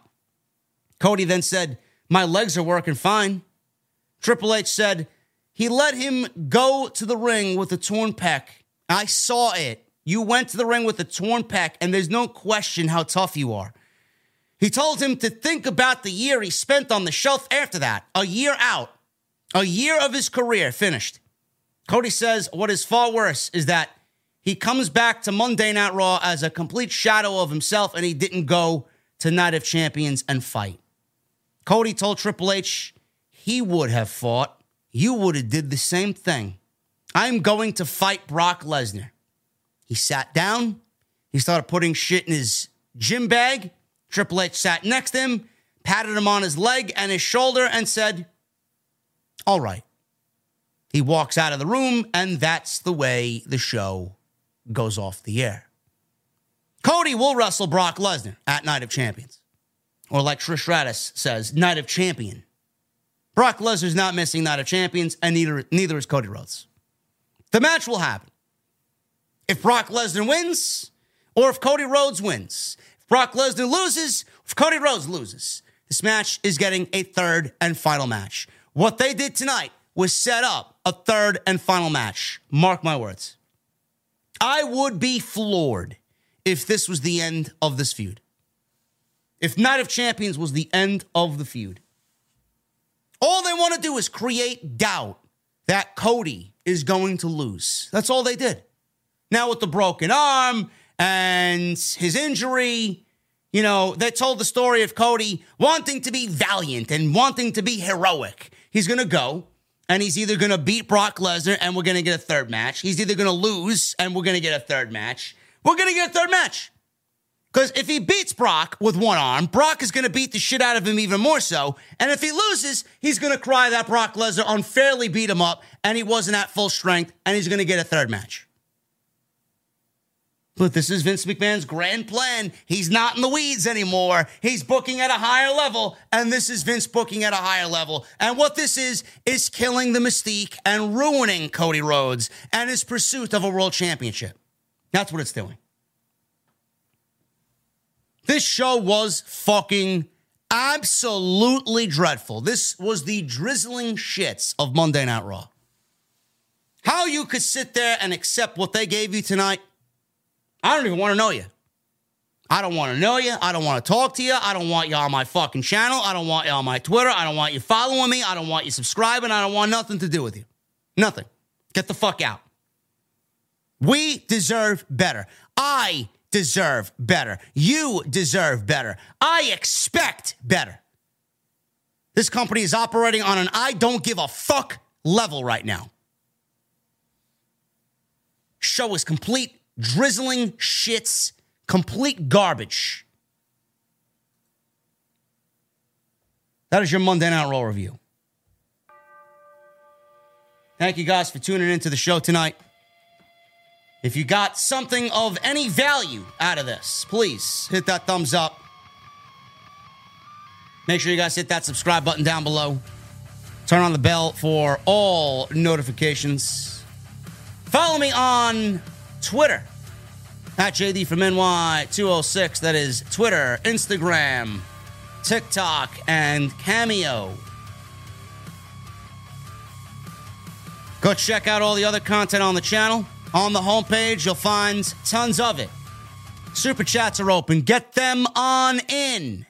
Cody then said, My legs are working fine. Triple H said, He let him go to the ring with a torn pec. I saw it. You went to the ring with a torn pec, and there's no question how tough you are. He told him to think about the year he spent on the shelf after that, a year out, a year of his career finished. Cody says what is far worse is that he comes back to Monday Night Raw as a complete shadow of himself, and he didn't go to Night of Champions and fight. Cody told Triple H he would have fought. You would have did the same thing. I'm going to fight Brock Lesnar. He sat down. He started putting shit in his gym bag. Triple H sat next to him, patted him on his leg and his shoulder, and said, All right. He walks out of the room, and that's the way the show goes off the air. Cody will wrestle Brock Lesnar at Night of Champions. Or like Trish Stratus says, Night of Champion. Brock Lesnar's not missing Night of Champions, and neither, neither is Cody Rhodes. The match will happen. If Brock Lesnar wins, or if Cody Rhodes wins. Brock Lesnar loses, Cody Rhodes loses, this match is getting a third and final match. What they did tonight was set up a third and final match. Mark my words. I would be floored if this was the end of this feud. If Night of Champions was the end of the feud. All they want to do is create doubt that Cody is going to lose. That's all they did. Now, with the broken arm and his injury, you know, they told the story of Cody wanting to be valiant and wanting to be heroic. He's going to go and he's either going to beat Brock Lesnar and we're going to get a third match. He's either going to lose and we're going to get a third match. We're going to get a third match. Because if he beats Brock with one arm, Brock is going to beat the shit out of him even more so. And if he loses, he's going to cry that Brock Lesnar unfairly beat him up and he wasn't at full strength and he's going to get a third match. But this is Vince McMahon's grand plan. He's not in the weeds anymore. He's booking at a higher level, and this is Vince booking at a higher level. And what this is, is killing the mystique and ruining Cody Rhodes and his pursuit of a world championship. That's what it's doing. This show was fucking absolutely dreadful. This was the drizzling shits of Monday Night Raw. How you could sit there and accept what they gave you tonight I don't even want to know you. I don't want to know you. I don't want to talk to you. I don't want you on my fucking channel. I don't want you on my Twitter. I don't want you following me. I don't want you subscribing. I don't want nothing to do with you. Nothing. Get the fuck out. We deserve better. I deserve better. You deserve better. I expect better. This company is operating on an I don't give a fuck level right now. Show is complete drizzling shits, complete garbage. That is your Monday Night Raw review. Thank you guys for tuning into the show tonight. If you got something of any value out of this, please hit that thumbs up. Make sure you guys hit that subscribe button down below. Turn on the bell for all notifications. Follow me on Twitter at JD from NY206. That is Twitter, Instagram, TikTok, and Cameo. Go check out all the other content on the channel. On the homepage, you'll find tons of it. Super chats are open. Get them on in.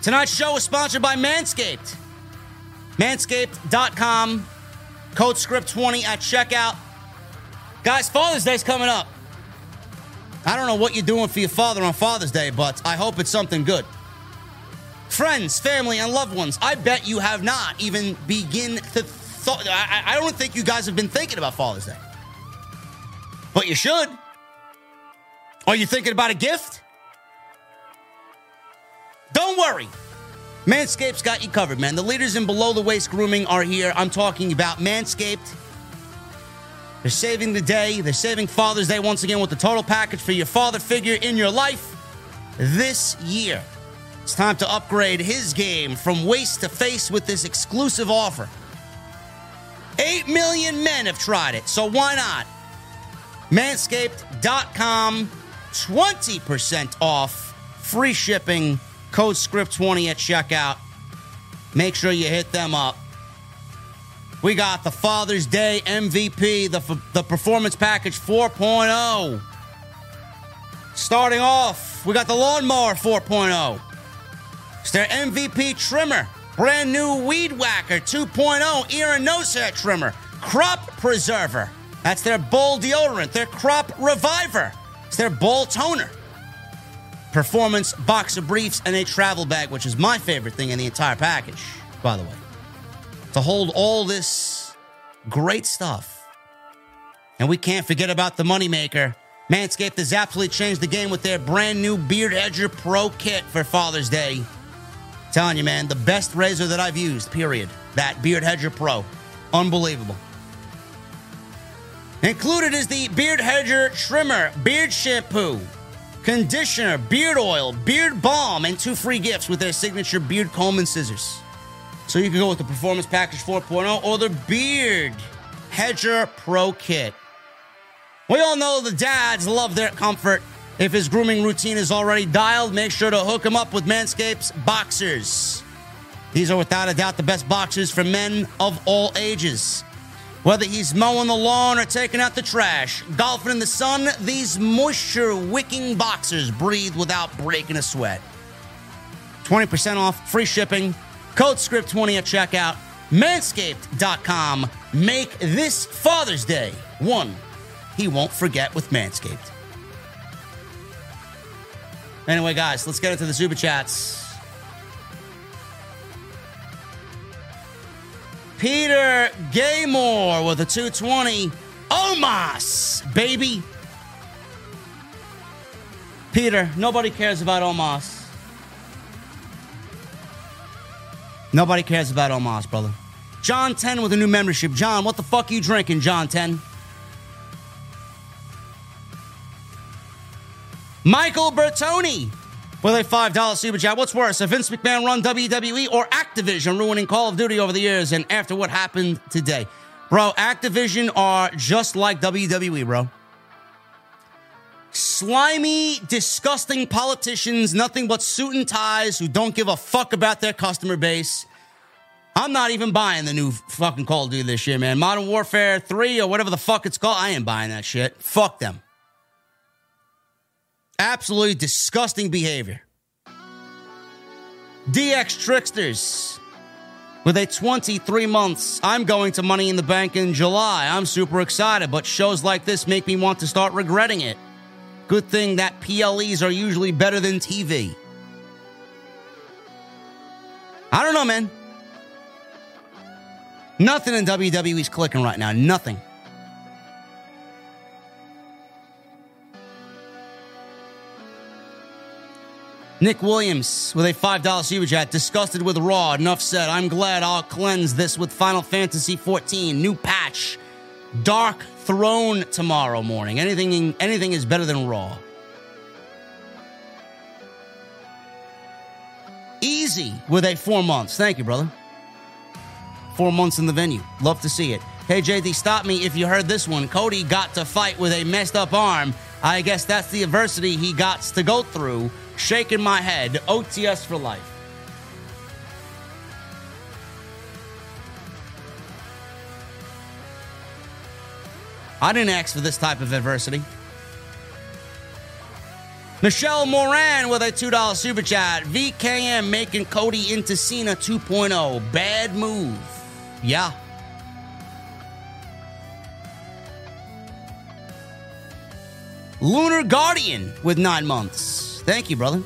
Tonight's show is sponsored by Manscaped. Manscaped.com. Code script20 at checkout. Guys, Father's Day's coming up. I don't know what you're doing for your father on Father's Day, but I hope it's something good. Friends, family, and loved ones, I bet you have not even begin to thought. I, I don't think you guys have been thinking about Father's Day, but you should. Are you thinking about a gift? Don't worry. Manscaped's got you covered, man. The leaders in below the waist grooming are here. I'm talking about Manscaped. They're saving the day. They're saving Father's Day once again with the total package for your father figure in your life this year. It's time to upgrade his game from waist to face with this exclusive offer. 8 million men have tried it, so why not? Manscaped.com, 20% off, free shipping, code script20 at checkout. Make sure you hit them up. We got the Father's Day MVP, the, the Performance Package 4.0. Starting off, we got the Lawnmower 4.0. It's their MVP trimmer, brand new Weed Whacker 2.0 ear and nose hair trimmer, Crop Preserver. That's their bowl deodorant, their Crop Reviver. It's their bowl toner. Performance boxer briefs and a travel bag, which is my favorite thing in the entire package, by the way. To hold all this great stuff. And we can't forget about the moneymaker. Manscaped has absolutely changed the game with their brand new Beard Hedger Pro Kit for Father's Day. Telling you, man, the best razor that I've used, period. That Beard Hedger Pro. Unbelievable. Included is the Beard Hedger Trimmer, Beard Shampoo, Conditioner, Beard Oil, Beard Balm, and two free gifts with their signature beard comb and scissors. So you can go with the Performance Package 4.0 or the Beard Hedger Pro Kit. We all know the dads love their comfort if his grooming routine is already dialed, make sure to hook him up with Manscaped's boxers. These are without a doubt the best boxers for men of all ages. Whether he's mowing the lawn or taking out the trash, golfing in the sun, these moisture wicking boxers breathe without breaking a sweat. 20% off, free shipping, code script20 at checkout, manscaped.com. Make this Father's Day one he won't forget with Manscaped. Anyway, guys, let's get into the super chats. Peter Gaymore with a 220. Omos, baby. Peter, nobody cares about Omos. Nobody cares about Omos, brother. John 10 with a new membership. John, what the fuck are you drinking, John 10? Michael Bertoni with a $5 super chat. What's worse, a Vince McMahon run WWE or Activision ruining Call of Duty over the years and after what happened today? Bro, Activision are just like WWE, bro. Slimy, disgusting politicians, nothing but suit and ties who don't give a fuck about their customer base. I'm not even buying the new fucking Call of Duty this year, man. Modern Warfare 3 or whatever the fuck it's called. I ain't buying that shit. Fuck them. Absolutely disgusting behavior. DX Tricksters with a 23 months. I'm going to Money in the Bank in July. I'm super excited, but shows like this make me want to start regretting it. Good thing that PLEs are usually better than TV. I don't know, man. Nothing in WWE's clicking right now. Nothing. Nick Williams with a $5 super chat. Disgusted with Raw. Enough said. I'm glad I'll cleanse this with Final Fantasy 14. New patch. Dark Throne tomorrow morning. Anything, anything is better than Raw. Easy with a four months. Thank you, brother. Four months in the venue. Love to see it. Hey, JD, stop me if you heard this one. Cody got to fight with a messed up arm. I guess that's the adversity he got to go through. Shaking my head. OTS for life. I didn't ask for this type of adversity. Michelle Moran with a $2 super chat. VKM making Cody into Cena 2.0. Bad move. Yeah. Lunar Guardian with nine months. Thank you, brother.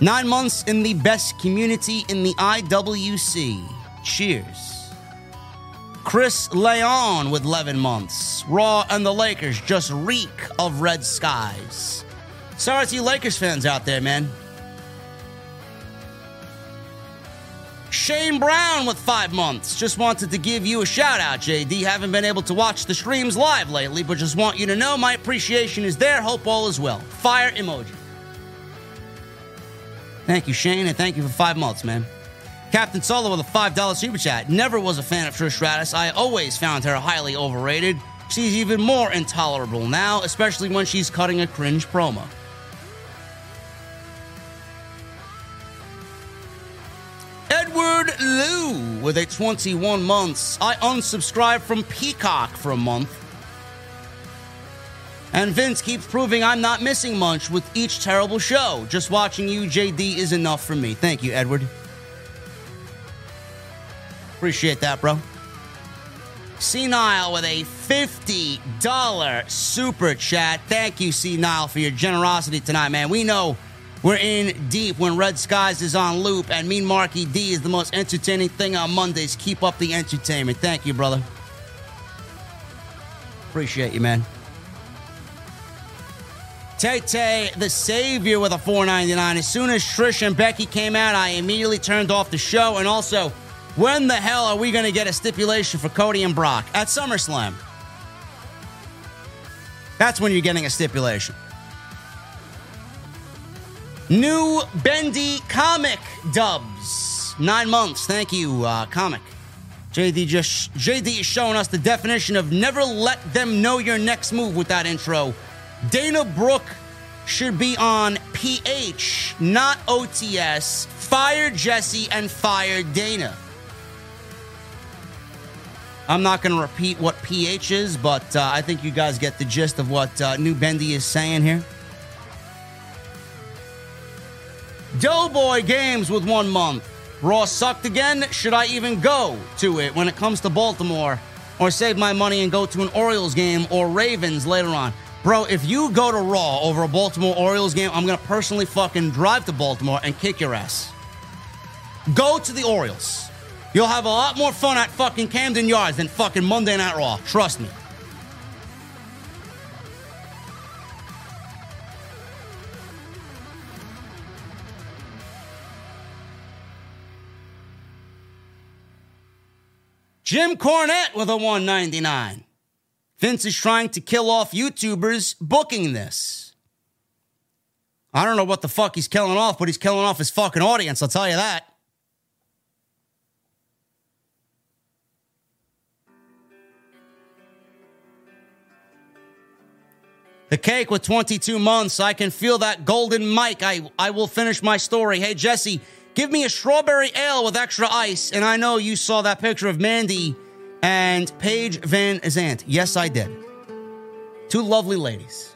Nine months in the best community in the IWC. Cheers. Chris Leon with 11 months. Raw and the Lakers just reek of red skies. Sorry to you Lakers fans out there, man. Shane Brown with five months. Just wanted to give you a shout out, JD. Haven't been able to watch the streams live lately, but just want you to know my appreciation is there. Hope all is well. Fire emoji. Thank you, Shane, and thank you for five months, man. Captain Solo with a $5 super chat. Never was a fan of Trish Stratus. I always found her highly overrated. She's even more intolerable now, especially when she's cutting a cringe promo. With a 21 months. I unsubscribed from Peacock for a month. And Vince keeps proving I'm not missing much with each terrible show. Just watching you, JD, is enough for me. Thank you, Edward. Appreciate that, bro. Senile with a $50 super chat. Thank you, Senile, for your generosity tonight, man. We know we're in deep when Red Skies is on loop, and Mean Marky D is the most entertaining thing on Mondays. Keep up the entertainment. Thank you, brother. Appreciate you, man. Tay Tay, the savior, with a 4.99. As soon as Trish and Becky came out, I immediately turned off the show. And also, when the hell are we going to get a stipulation for Cody and Brock at SummerSlam? That's when you're getting a stipulation. New Bendy comic dubs. Nine months. Thank you, uh, comic. JD just JD is showing us the definition of never let them know your next move with that intro. Dana Brooke should be on PH, not OTS. Fire Jesse and fire Dana. I'm not going to repeat what PH is, but uh, I think you guys get the gist of what uh, New Bendy is saying here. Doughboy Games with one month. Raw sucked again. Should I even go to it when it comes to Baltimore? Or save my money and go to an Orioles game or Ravens later on? Bro, if you go to Raw over a Baltimore Orioles game, I'm going to personally fucking drive to Baltimore and kick your ass. Go to the Orioles. You'll have a lot more fun at fucking Camden Yards than fucking Monday Night Raw. Trust me. Jim Cornette with a 199. Vince is trying to kill off YouTubers booking this. I don't know what the fuck he's killing off, but he's killing off his fucking audience, I'll tell you that. The cake with 22 months. I can feel that golden mic. I, I will finish my story. Hey, Jesse, Give me a strawberry ale with extra ice. And I know you saw that picture of Mandy and Paige Van Zant. Yes, I did. Two lovely ladies.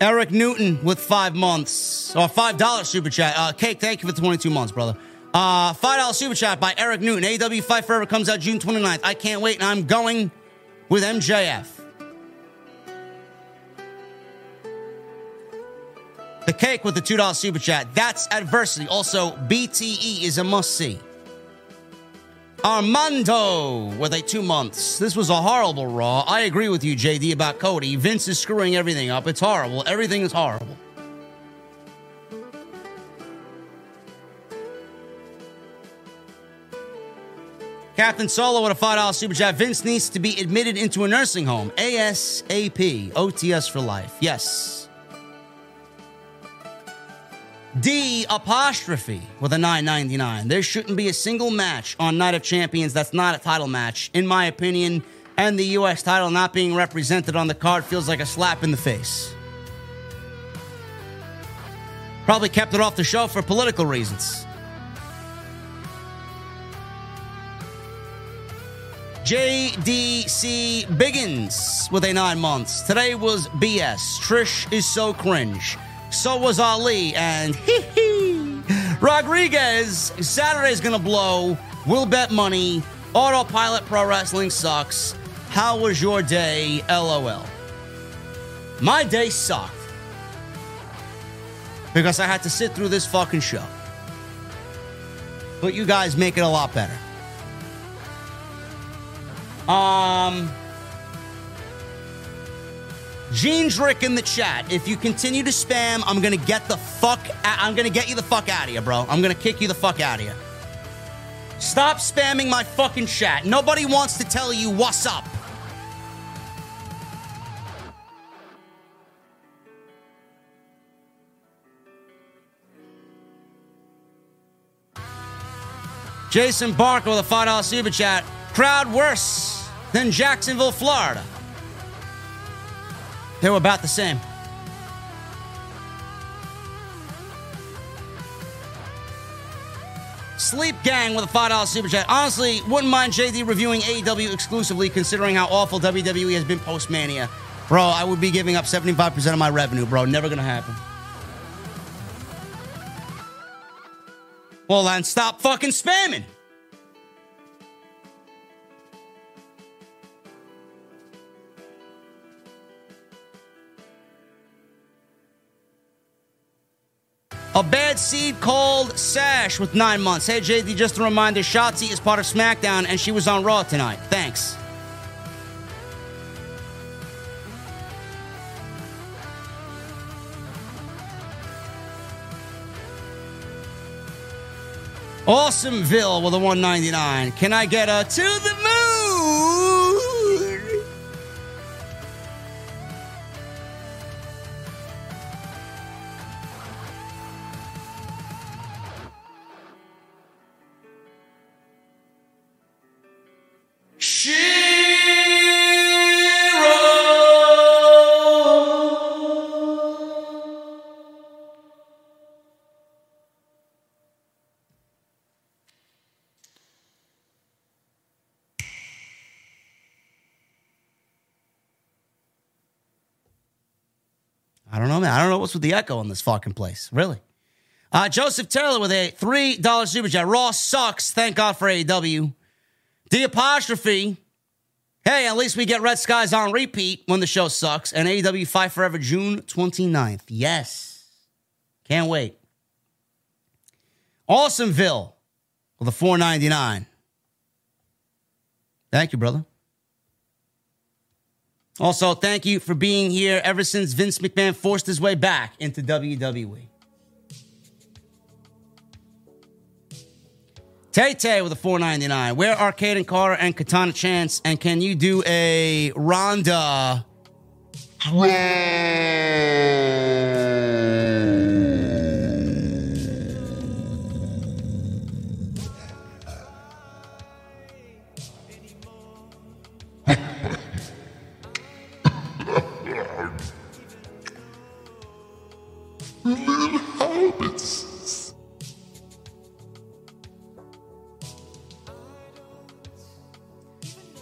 Eric Newton with five months or five dollars super chat. Uh, Cake, thank you for 22 months, brother. Uh, five dollar super chat by Eric Newton. AEW Fight Forever comes out June 29th. I can't wait, and I'm going with MJF. The cake with the $2 super chat. That's adversity. Also, BTE is a must see. Armando with a two months. This was a horrible Raw. I agree with you, JD, about Cody. Vince is screwing everything up. It's horrible. Everything is horrible. Captain Solo with a $5 super chat. Vince needs to be admitted into a nursing home. ASAP. OTS for life. Yes. D apostrophe with a 999. There shouldn't be a single match on Night of Champions that's not a title match, in my opinion. And the U.S. title not being represented on the card feels like a slap in the face. Probably kept it off the show for political reasons. JDC Biggins with a nine months. Today was BS. Trish is so cringe. So was Ali. And hee hee. Rodriguez, Saturday's gonna blow. We'll bet money. Autopilot Pro Wrestling sucks. How was your day? LOL. My day sucked. Because I had to sit through this fucking show. But you guys make it a lot better. Um, Gene Drick in the chat. If you continue to spam, I'm gonna get the fuck. I'm gonna get you the fuck out of here, bro. I'm gonna kick you the fuck out of here. Stop spamming my fucking chat. Nobody wants to tell you what's up. Jason Barker with a $5 super chat. Crowd worse than Jacksonville, Florida. They were about the same. Sleep Gang with a $5 super chat. Honestly, wouldn't mind JD reviewing AEW exclusively considering how awful WWE has been post Mania. Bro, I would be giving up 75% of my revenue, bro. Never gonna happen. Well, then stop fucking spamming. A bad seed called Sash with nine months. Hey, JD, just a reminder Shotzi is part of SmackDown and she was on Raw tonight. Thanks. Awesomeville with a 199. Can I get a to the moon? What's with the echo in this fucking place. Really. Uh, Joseph Taylor with a $3 super chat. Raw sucks. Thank God for AEW. The apostrophe. Hey, at least we get Red Skies on repeat when the show sucks. And AEW Fight Forever June 29th. Yes. Can't wait. Awesomeville with a 499. Thank you, brother. Also, thank you for being here ever since Vince McMahon forced his way back into WWE. Tay Tay with a 499. Where are Kayden Carter and Katana Chance? And can you do a Ronda? Little hobbits.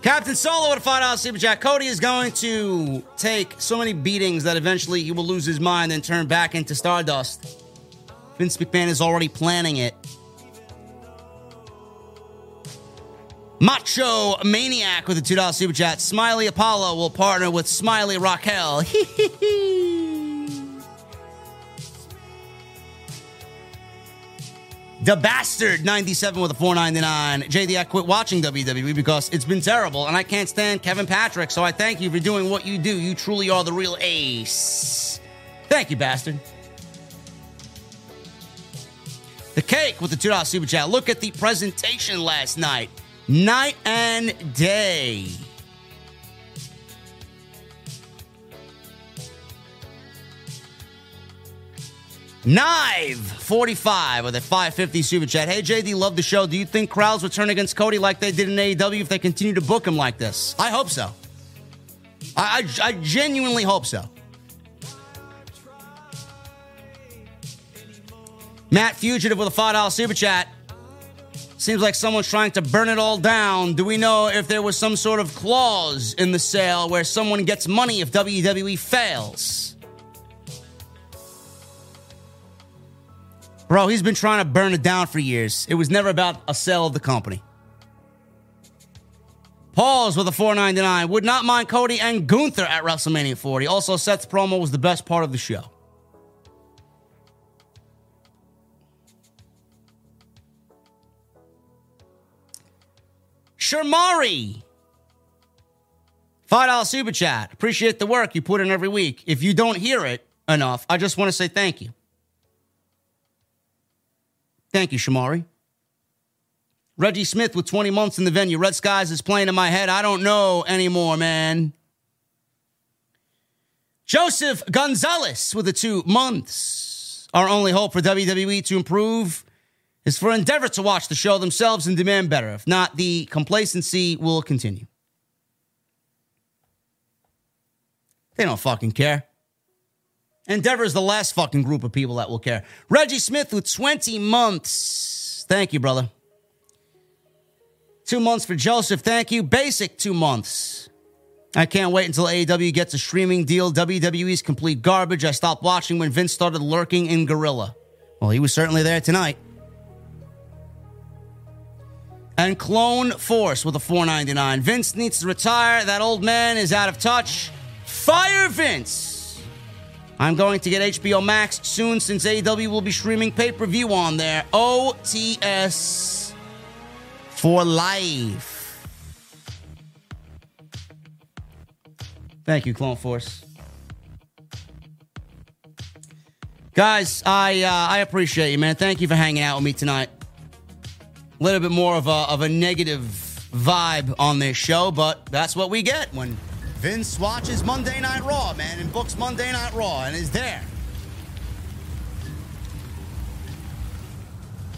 Captain Solo with a five dollar super chat. Cody is going to take so many beatings that eventually he will lose his mind and turn back into Stardust. Vince McMahon is already planning it. Macho Maniac with a $2 super chat. Smiley Apollo will partner with Smiley Raquel. the Bastard 97 with a 499. JD, I quit watching WWE because it's been terrible and I can't stand Kevin Patrick, so I thank you for doing what you do. You truly are the real ace. Thank you, Bastard. The cake with the $2 super chat. Look at the presentation last night. Night and day. Knive 45 with a 550 super chat. Hey JD, love the show. Do you think crowds would turn against Cody like they did in AEW if they continue to book him like this? I hope so. I, I, I genuinely hope so. Matt Fugitive with a $5 super chat. Seems like someone's trying to burn it all down. Do we know if there was some sort of clause in the sale where someone gets money if WWE fails? Bro, he's been trying to burn it down for years. It was never about a sale of the company. Pauls with a 499. Would not mind Cody and Gunther at WrestleMania 40. Also, Seth's promo was the best part of the show. Shermari. $5 super chat. Appreciate the work you put in every week. If you don't hear it enough, I just want to say thank you. Thank you, Shamari. Reggie Smith with 20 months in the venue. Red Skies is playing in my head. I don't know anymore, man. Joseph Gonzalez with the two months. Our only hope for WWE to improve is for Endeavor to watch the show themselves and demand better. If not, the complacency will continue. They don't fucking care. Endeavor is the last fucking group of people that will care. Reggie Smith with 20 months. Thank you, brother. Two months for Joseph. Thank you. Basic two months. I can't wait until AEW gets a streaming deal. WWE's complete garbage. I stopped watching when Vince started lurking in Gorilla. Well, he was certainly there tonight. And Clone Force with a 499. Vince needs to retire. That old man is out of touch. Fire Vince. I'm going to get HBO Max soon since AEW will be streaming pay per view on there. OTS for life. Thank you, Clone Force. Guys, I uh, I appreciate you, man. Thank you for hanging out with me tonight. A little bit more of a of a negative vibe on this show, but that's what we get when Vince watches Monday Night Raw, man, and books Monday Night Raw and is there.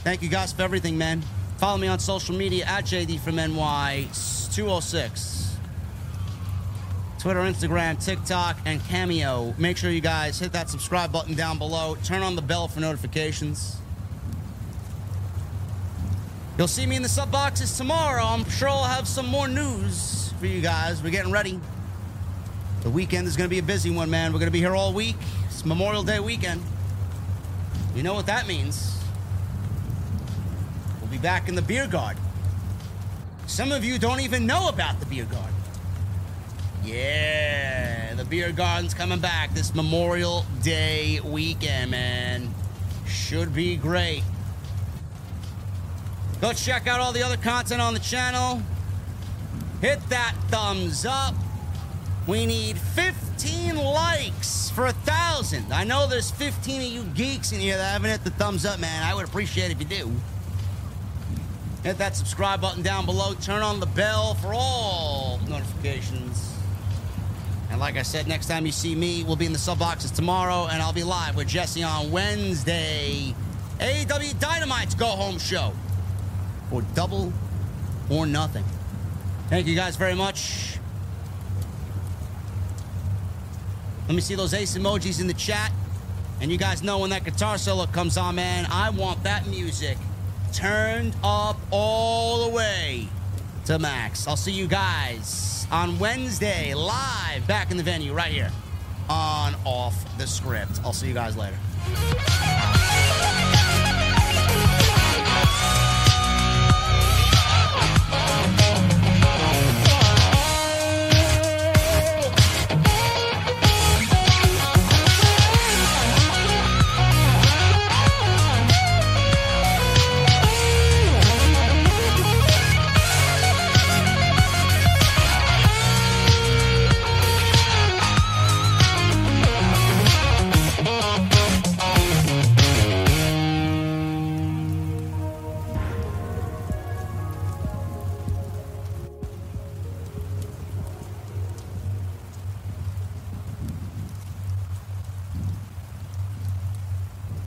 Thank you guys for everything, man. Follow me on social media at JD from NY206. Twitter, Instagram, TikTok, and Cameo. Make sure you guys hit that subscribe button down below. Turn on the bell for notifications. You'll see me in the sub boxes tomorrow. I'm sure I'll have some more news for you guys. We're getting ready. The weekend is going to be a busy one, man. We're going to be here all week. It's Memorial Day weekend. You know what that means. We'll be back in the beer garden. Some of you don't even know about the beer garden. Yeah, the beer garden's coming back this Memorial Day weekend, man. Should be great. Go check out all the other content on the channel. Hit that thumbs up. We need 15 likes for a thousand. I know there's 15 of you geeks in here that haven't hit the thumbs up, man. I would appreciate if you do. Hit that subscribe button down below. Turn on the bell for all notifications. And like I said, next time you see me, we'll be in the sub boxes tomorrow, and I'll be live with Jesse on Wednesday. AEW Dynamite's go home show for double or nothing. Thank you guys very much. Let me see those ace emojis in the chat. And you guys know when that guitar solo comes on, man, I want that music turned up all the way to max. I'll see you guys on Wednesday live back in the venue right here on Off the Script. I'll see you guys later.